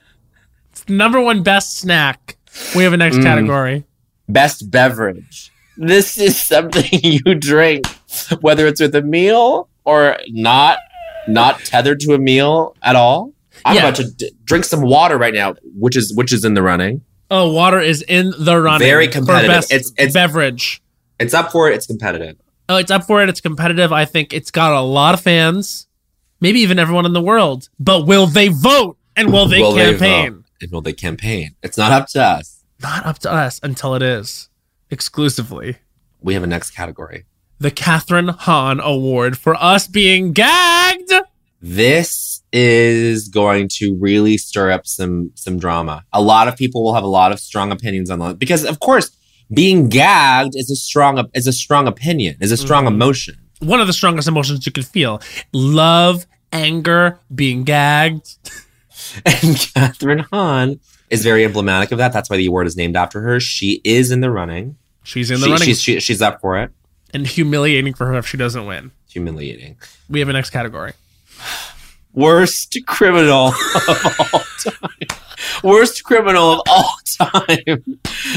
it's the number one best snack. We have a next Mm. category. Best beverage. This is something you drink, whether it's with a meal or not, not tethered to a meal at all. I'm Yeah. about to d- drink some water right now, which is which is in the running. Oh, water is in the running. Very competitive. It's- it's- beverage. It's up for it. It's competitive. Oh, it's up for it. It's competitive. I think it's got a lot of fans, maybe even everyone in the world. But will they vote and will they Will campaign? vote? And will they campaign? It's not up to us. Not up to us until it is exclusively We have a next category. the Kathryn Hahn Award for us being gagged. This is going to really stir up some some drama. A lot of people will have a lot of strong opinions on that because, of course, being gagged is a strong is a strong opinion, is a strong Mhm. emotion. One of the strongest emotions you can feel: love, anger, being gagged. And Kathryn Hahn is very emblematic of that. That's why the award is named after her. She is in the running. She's in the She- running She's, she, she's up for it. and humiliating for her if she doesn't win. Humiliating. We have a next category. Worst criminal of all time. Worst criminal of all time.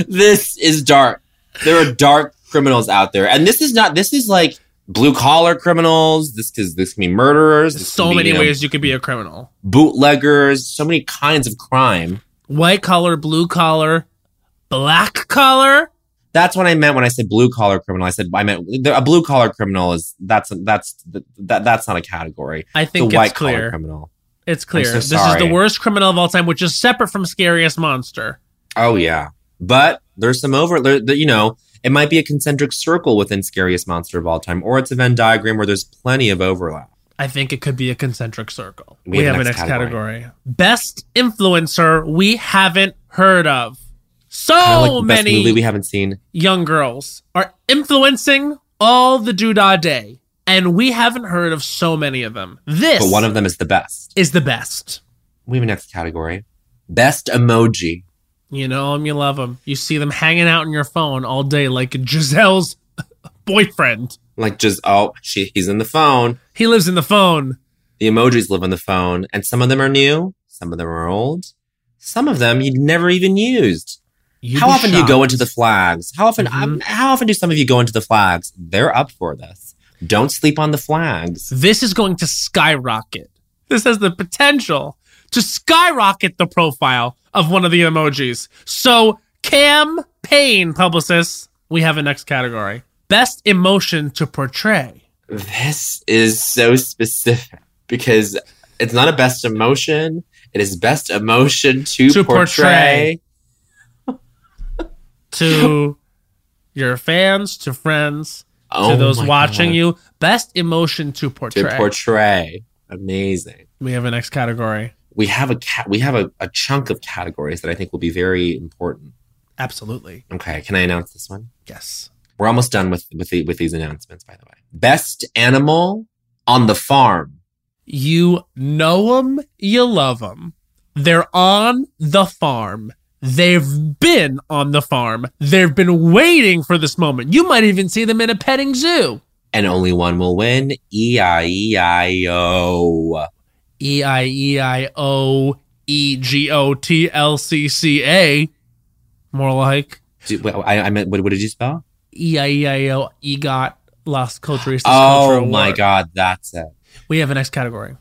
This is dark. There are dark criminals out there. And this is not, this is like blue collar criminals. This is, this can be murderers. This So be, many you know, ways you could be a criminal. Bootleggers, so many kinds of crime. White collar, blue collar, black collar. That's what I meant when I said blue collar criminal. I said I meant a blue collar criminal is that's that's that that's not a category. I think white it's clear. collar criminal. It's clear. so this is the worst criminal of all time, which is separate from scariest monster. Oh yeah, But there's some over, there, you know, it might be a concentric circle within Scariest Monster of All Time, or it's a Venn diagram where there's plenty of overlap. I think it could be a concentric circle. We We, have have, a next category. category. Best influencer we haven't heard of. So like many movie we haven't seen. young girls are influencing all the doodah day, and we haven't heard of so many of them. This But one of them is the best. is the best. We have a next category. Best emoji. You know them, you love them. You see them hanging out on your phone all day, like Giselle's boyfriend. Like just oh, she he's in the phone. He lives in the phone. The emojis live on the phone, and some of them are new, some of them are old, some of them you'd never even used. You'd how often do you go into the flags? How often? Mhm. um, how often do some of you go into the flags? They're up for this. Don't sleep on the flags. This is going to skyrocket. This has the potential to skyrocket the profile of one of the emojis. So, campaign publicists, we have a next category. Best emotion to portray. This is so specific because it's not a best emotion. It is best emotion to, To portray. portray. To your fans, to friends, Oh to those watching God. you. Best emotion to portray. to portray. Amazing. we have a next category. We have a cat. We have a, a chunk of categories that I think will be very important. Absolutely. Okay, can I announce this one? Yes. We're almost done with with the, with these announcements. By the way, best animal on the farm. You know them, you love them. They're on the farm. They've been on the farm. They've been waiting for this moment. You might even see them in a petting zoo. and only one will win. E I E I O. E I E I O E G O T L C C A. More like I, I meant. What, what did you spell? E I E I O EGOT Las Culturistas Oh my God, that's it. We have a next category.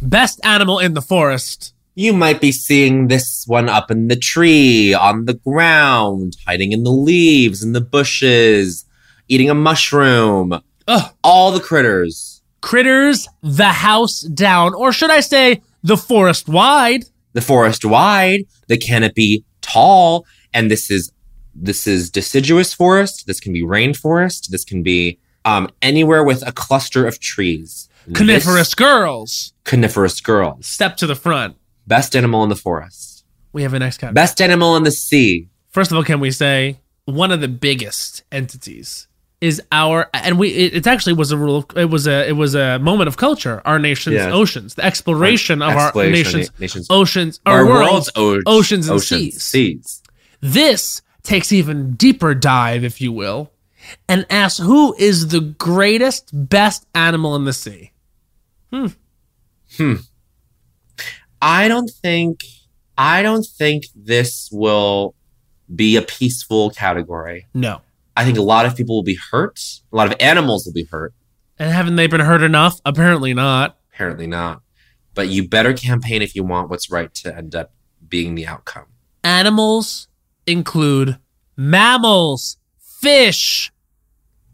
Best animal in the forest. You might be seeing this one up in the tree, on the ground, hiding in the leaves, in the bushes, eating a mushroom. Ugh. All the critters. Critters the house down, or should I say the forest wide. The forest wide, the canopy tall, and this is this is deciduous forest. This can be rainforest. This can be um, anywhere with a cluster of trees. Coniferous This- girls. coniferous girls. Step to the front. Best animal in the forest. We have a next category. Best animal in the sea. First of all, can we say one of the biggest entities is our and we it, it actually was a rule of, it was a it was a moment of culture our nation's Yeah. oceans the exploration of our Exploration, nation's nation's oceans our, world's, o- oceans and seas. seas. this takes even deeper dive if you will and asks who is the greatest best animal in the sea hmm. Hmm. I don't think I don't think this will be a peaceful category. no I think a lot of people will be hurt. A lot of animals will be hurt. and haven't they been hurt enough apparently not Apparently not. But you better campaign if you want what's right to end up being the outcome. animals include mammals fish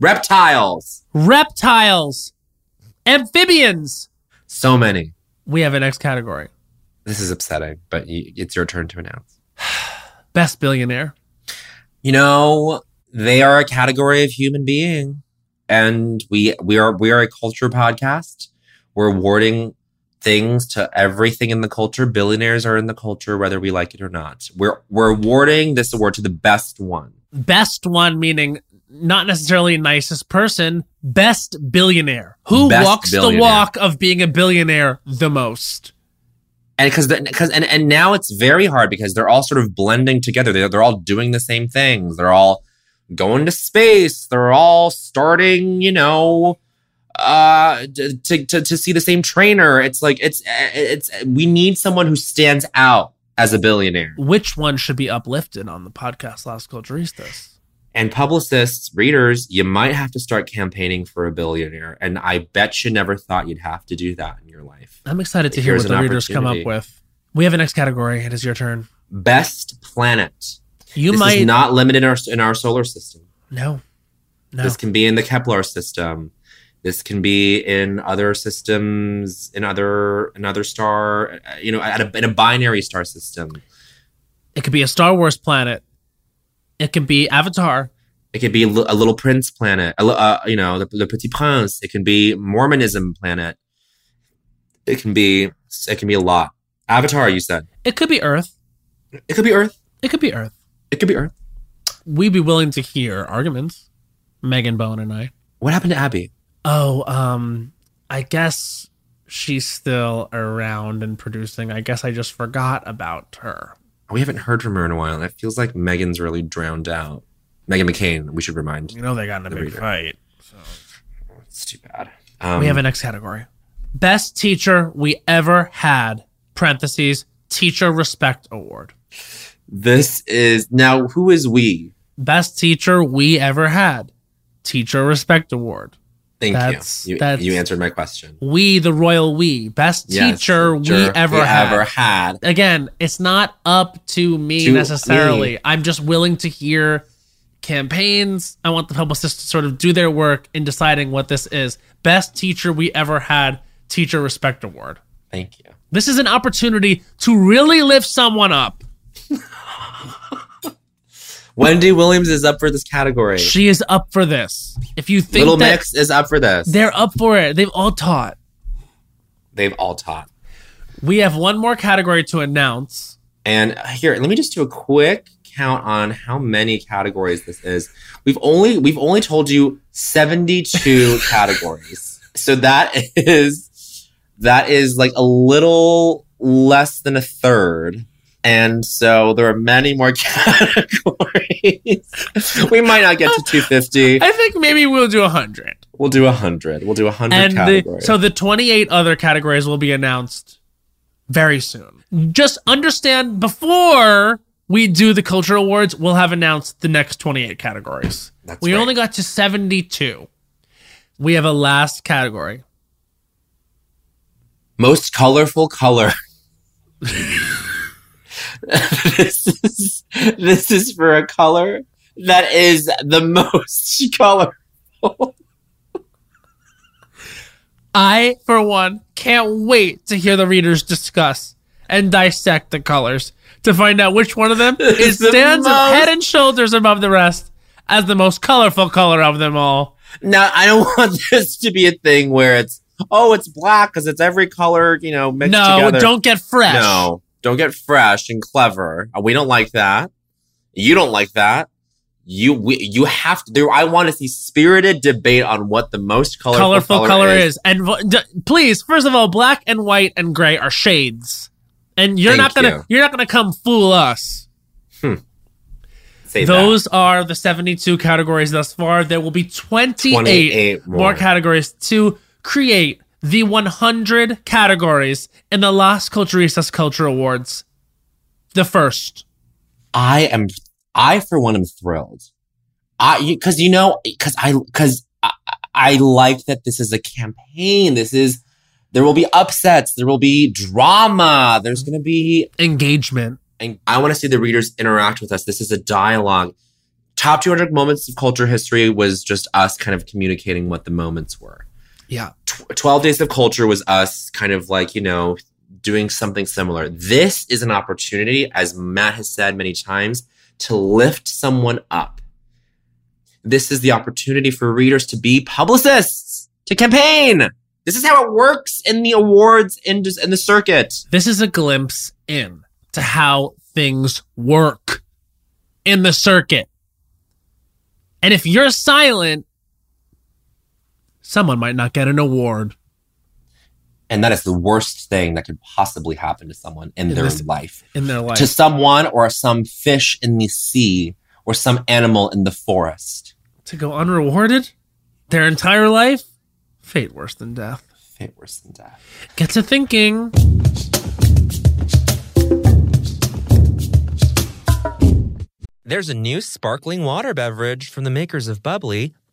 Reptiles. reptiles amphibians So many. we have a next category This is upsetting, but you, it's your turn to announce. best billionaire You know, they are a category of human being, and we we are we are a culture podcast. We're awarding things to everything in the culture. Billionaires are in the culture, whether we like it or not. We're we're awarding this award to the best one. best one meaning not necessarily nicest person best billionaire who Best walks the walk of being a billionaire the most And because because and, and now it's very hard because they're all sort of blending together. They're, they're all doing the same things. They're all going to space. They're all starting, you know, uh to, to to see the same trainer. It's like it's it's we need someone who stands out as a billionaire. which one should be uplifted on the podcast Las Culturistas? And publicists, readers, you might have to start campaigning for a billionaire. And I bet you never thought you'd have to do that in your life. I'm excited to hear what the readers come up with. We have a next category. It is your turn. Best planet. You this might is not limited in our, in our solar system. no, no. This can be in the Kepler system. This can be in other systems, in other another star, you know, at a, in a binary star system. It could be a Star Wars planet. It can be Avatar. It could be a, Little Prince planet. A, uh, you know, the, the Petit Prince. It can be Mormonism planet. It can be. It can be a lot. Avatar, you said. It could be Earth. It could be Earth. It could be Earth. It could be Earth. We'd be willing to hear arguments. Megan Bone and I. What happened to Abby? Oh, um, I guess she's still around and producing. I guess I just forgot about her. We haven't heard from her in a while. and It feels like Megan's really drowned out. Meghan McCain. We should remind. You know they got in a big reader. fight. It's too bad. Um, we have a next category. Best teacher we ever had. Parentheses. Teacher Respect Award. This is now. Who is we? Best teacher we ever had. Teacher Respect Award. Thank That's- you. You, that's- you answered my question. We, the royal we. Best Yes, teacher we ever we had. ever had. Again, it's not up to me To necessarily. me. I'm just willing to hear campaigns. I want the publicists to sort of do their work in deciding what this is. Best teacher we ever had. Teacher Respect Award. Thank you. This is an opportunity to really lift someone up. Wendy Williams is up for this category. She is up for this. If you think Little Mix is up for this. they're up for it, they've all taught. They've all taught. We have one more category to announce. And here, let me just do a quick count on how many categories this is. We've only we've only told you 72 categories. So that is that is like a little less than a third. And so there are many more categories. we might not get to 250. I think maybe we'll do 100. We'll do 100. We'll do 100 And the, categories. so the 28 other categories will be announced very soon. Just understand before we do the culture awards, we'll have announced the next 28 categories. That's we right. only got to 72. We have a last category. most colorful color. this is this is for a color that is the most colorful. I, for one, can't wait to hear the readers discuss and dissect the colors to find out which one of them is the stands most- head and shoulders above the rest as the most colorful color of them all. Now I don't want this to be a thing where it's oh it's black because it's every color you know mixed no, together. don't get fresh. No, don't get fresh and clever. Uh, We don't like that. You don't like that. You we, you have to. There, I want to see spirited debate on what the most colorful, colorful color, is. And d- please, first of all, black and white and gray are shades, and you're Thank not gonna you. are not gonna come fool us. Say Those are the 72 categories thus far. There will be 28, 28 more. more. categories to create the 100 categories in the Las Culturistas Culture Awards. The first. I am, I for one am thrilled. I, because you know, because I, because I, I like that this is a campaign. This is, there will be upsets. There will be drama. There's going to be, Engagement. and I want to see the readers interact with us. This is a dialogue. Top 200 moments of culture history was just us kind of communicating what the moments were. Yeah. Tw- 12 Days of Culture was us kind of like, you know, doing something similar. This is an opportunity, as Matt has said many times, to lift someone up. This is the opportunity for readers to be publicists, to campaign. This is how it works in the awards in, in the circuit. This is a glimpse in to how things work in the circuit. And if you're silent, someone might not get an award. And that is the worst thing that could possibly happen to someone in, In their this- life. in their life. To someone or some fish in the sea or some animal in the forest. to go unrewarded their entire life, fate worse than death. Fate worse than death. Get to thinking. There's a new sparkling water beverage from the makers of Bubly,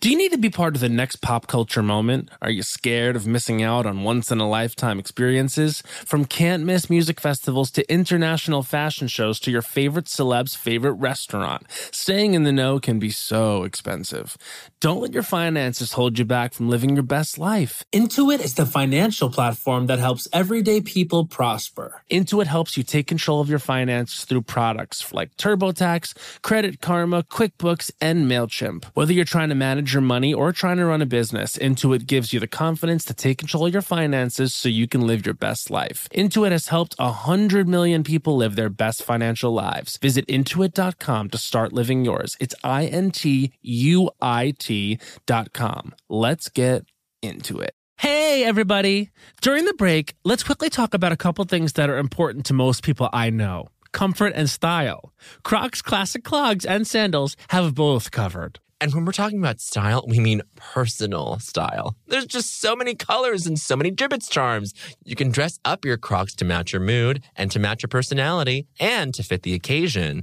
Do you need to be part of the next pop culture moment? Are you scared of missing out on once in a lifetime experiences? From can't miss music festivals to international fashion shows to your favorite celeb's favorite restaurant, staying in the know can be so expensive. Don't let your finances hold you back from living your best life. Intuit is the financial platform that helps everyday people prosper. Intuit helps you take control of your finances through products like TurboTax, Credit Karma, QuickBooks, and MailChimp. Whether you're trying to manage your money or trying to run a business, Intuit gives you the confidence to take control of your finances so you can live your best life. Intuit has helped 100 million people live their best financial lives. Visit intuit.com to start living yours. It's I N T U I T.com. Let's get into it. Hey, everybody. During the break, let's quickly talk about a couple things that are important to most people I know comfort and style. Crocs Classic Clogs and Sandals have both covered. And when we're talking about style, we mean personal style. There's just so many colors and so many Jibbitz charms. You can dress up your Crocs to match your mood and to match your personality and to fit the occasion.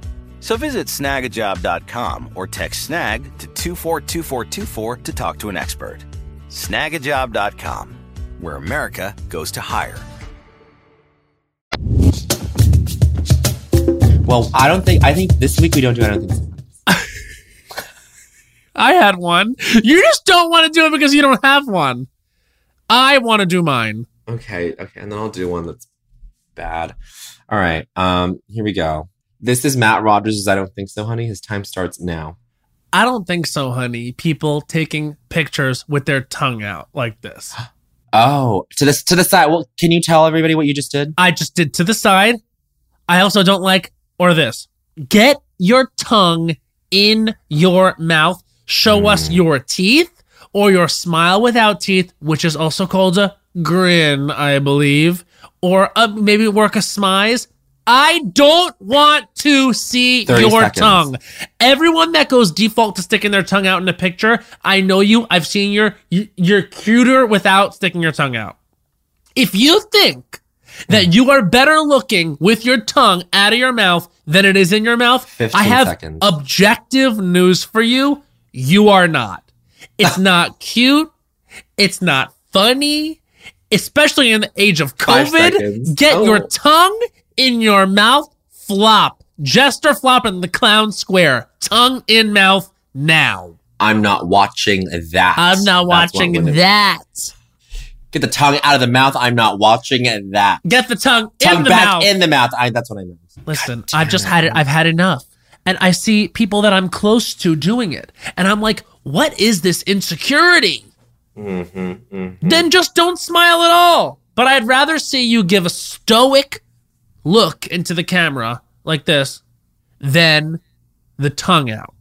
So visit snagajob.com or text snag to 242424 to talk to an expert. Snagajob.com, where America goes to hire. Well, I don't think. I think this week we don't do. I don't think. So. I had one. You just don't want to do it because you don't have one. I want to do mine. Okay, okay, and then I'll do one that's bad. All right. Um, here we go. This is Matt Rogers' I don't think so, honey. His time starts now. I don't think so, honey. People taking pictures with their tongue out like this. Oh, to this to the side. Well, can you tell everybody what you just did? I just did to the side. I also don't like or this. Get your tongue in your mouth. Show us your teeth or your smile without teeth, which is also called a grin, I believe, or uh, maybe work a smize. I don't want to see your seconds. tongue. Everyone that goes default to sticking their tongue out in a picture, I know you. I've seen your you're cuter without sticking your tongue out. If you think that hmm. you are better looking with your tongue out of your mouth than it is in your mouth, I have seconds. objective news for you. You are not. It's not cute. It's not funny, especially in the age of COVID. Get Oh. your tongue in your mouth. Flop. Jester flop in the clown square. Tongue in mouth now. I'm not watching that. I'm not That's watching that. Get the tongue out of the mouth. I'm not watching that. Get the tongue, Tongue in the back mouth. in the mouth. I, that's what I meant. Listen, I've just had it. I've had enough. And I see people that I'm close to doing it. And I'm like, what is this insecurity? Mm-hmm, Then just don't smile at all. But I'd rather see you give a stoic look into the camera like this then the tongue out.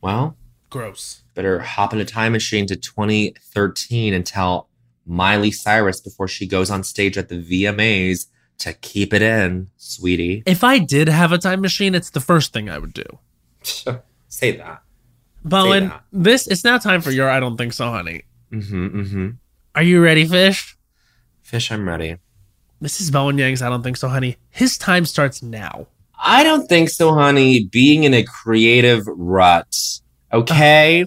Well, Gross. better hop in a time machine to 2013 and tell Miley Cyrus before she goes on stage at the VMAs to keep it in, sweetie. If I did have a time machine, it's the first thing I would do. Say that. Bowen, that. this it's now time for your I don't think so, honey. Mm-hmm. Mm-hmm. Are you ready, Fish? Fish, I'm ready. This is Bowen Yang's I don't think so, honey. His time starts now. I don't think so, honey. Being in a creative rut. Okay.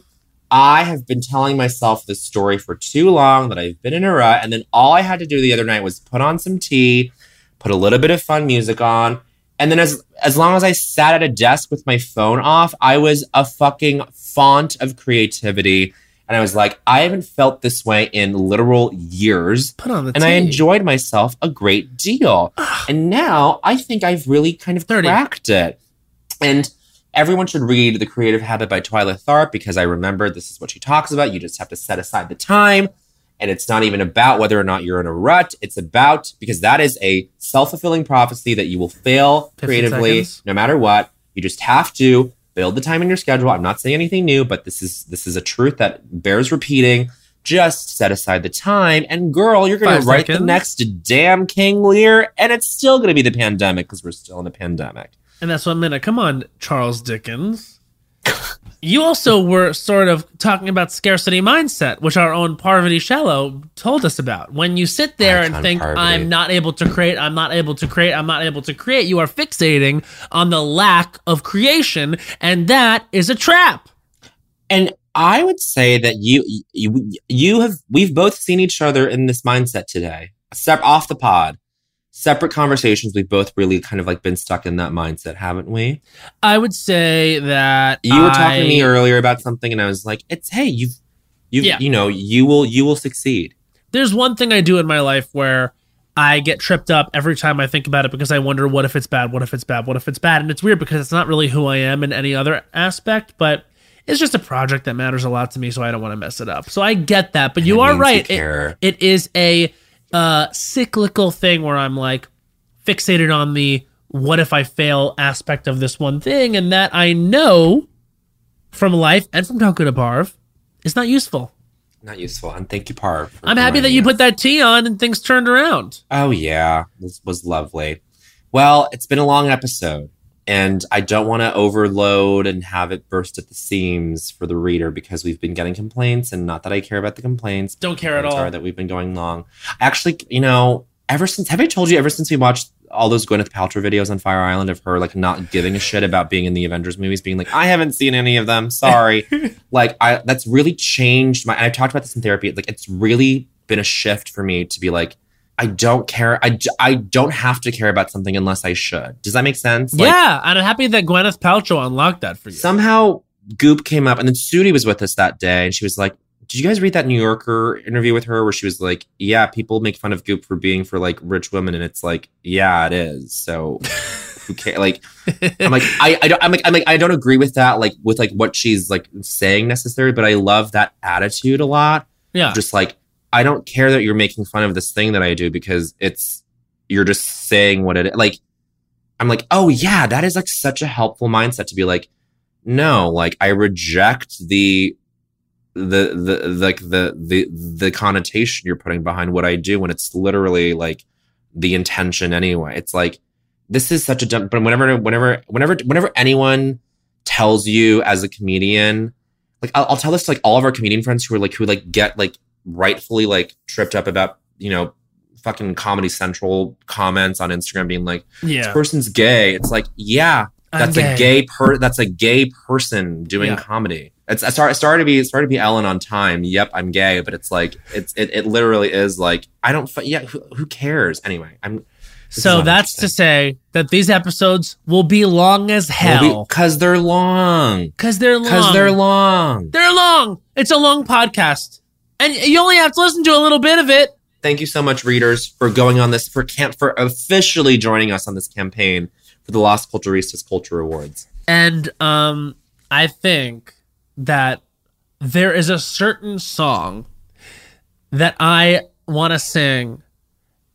I have been telling myself this story for too long that I've been in a rut. And then all I had to do the other night was put on some tea, put a little bit of fun music on. And then as as long as I sat at a desk with my phone off, I was a fucking font of creativity. And I was like, I haven't felt this way in literal years. Put on the and I enjoyed myself a great deal. and now I think I've really kind of 30. cracked it. And everyone should read The Creative Habit by Twyla Tharp because I remember this is what she talks about. You just have to set aside the time. And it's not even about whether or not you're in a rut. It's about because that is a self fulfilling prophecy that you will fail creatively seconds. no matter what. You just have to build the time in your schedule. I'm not saying anything new, but this is this is a truth that bears repeating. Just set aside the time, and girl, you're going to write the next damn King Lear, and it's still going to be the pandemic because we're still in a pandemic. And that's what I meant. Come on, Charles Dickens. you also were sort of talking about scarcity mindset, which our own Parvati Shallow told us about. When you sit there and think, Parvati. I'm not able to create, I'm not able to create, I'm not able to create, you are fixating on the lack of creation. And that is a trap. And I would say that you you you have we've both seen each other in this mindset today. Step off the pod. Separate conversations. We've both really kind of like been stuck in that mindset, haven't we? I would say that You were talking to me earlier about something, and I was like, "It's hey, you've you Yeah. you know you will you will succeed." there's one thing I do in my life where I get tripped up every time I think about it because I wonder what if it's bad, what if it's bad, what if it's bad, and it's weird because it's not really who I am in any other aspect, but it's just a project that matters a lot to me, so I don't want to mess it up. So I get that, but you are means you right. It- it is a uh, cyclical thing where I'm like fixated on the what if I fail aspect of this one thing, and that I know from life and from Talk to Parv is not useful. Not useful. And thank you, Parv. I'm happy that you us. put that tea on and things turned around. Oh yeah, this was lovely. Well, it's been a long episode, and I don't want to overload and have it burst at the seams for the reader because we've been getting complaints, and not that I care about the complaints. Don't care at all. that we've been going long. Actually, you know, ever since have I told you ever since we watched all those Gwyneth Paltrow videos on Fire Island of her like not giving a shit about being in the Avengers movies, being like, I haven't seen any of them. Sorry. like I that's really changed my and I've talked about this in therapy. Like it's really been a shift for me to be like, I don't care. I, I don't have to care about something unless I should. Does that make sense? Like, yeah, and I'm happy that Gwyneth Paltrow unlocked that for you. somehow Goop came up, and then Sudi was with us that day, and she was like, "Did you guys read that New Yorker interview with her where she was like, yeah, people make fun of Goop for being for like rich women, and it's like, yeah, it is. So who cares? Like, I'm like, I, I don't, I'm like, I'm like, I don't agree with that, like with like what she's like saying necessarily, but I love that attitude a lot. yeah, Just like, I don't care that you're making fun of this thing that I do because it's you're just saying what it like. I'm like, oh yeah, that is like such a helpful mindset to be like, no, like I reject the the the like the the the connotation you're putting behind what I do when it's literally like the intention anyway. It's like this is such a dumb but whenever whenever whenever whenever anyone tells you as a comedian, like I'll, I'll tell this to like all of our comedian friends who are like who like get like rightfully like tripped up about, you know, fucking Comedy Central comments on Instagram being like, this person's gay. It's like, yeah, that's a gay per that's a gay person doing Yeah. comedy. It's it started, it started to be started to be Ellen on time. Yep, I'm gay, but it's like it's it, it literally is like I don't yeah who, who cares anyway. I'm So that's to say that these episodes will be long as hell because they're long because they're long. because they're long. They're long. It's a long podcast, and you only have to listen to a little bit of it. Thank you so much, readers, for going on this for camp for officially joining us on this campaign for the Las Culturistas Culture Awards. And um, I think that there is a certain song that I want to sing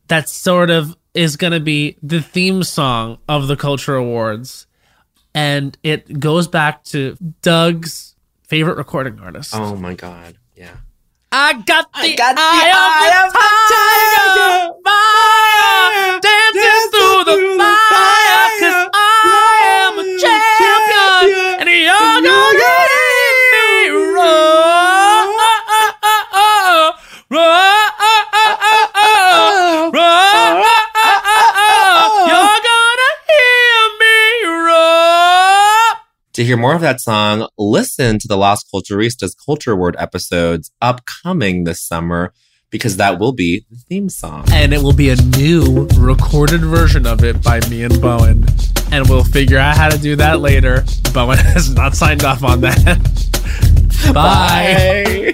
that sort of is going to be the theme song of the Culture Awards. And it goes back to Doug's favorite recording artist. Oh my god, yeah. I got the, I got the eye, eye of the tiger. Fire, fire through, through the fire. fire. To hear more of that song, listen to the Las Culturistas Culture Word episodes upcoming this summer because that will be the theme song. And it will be a new recorded version of it by me and Bowen. And we'll figure out how to do that later. Bowen has not signed off on that. Bye.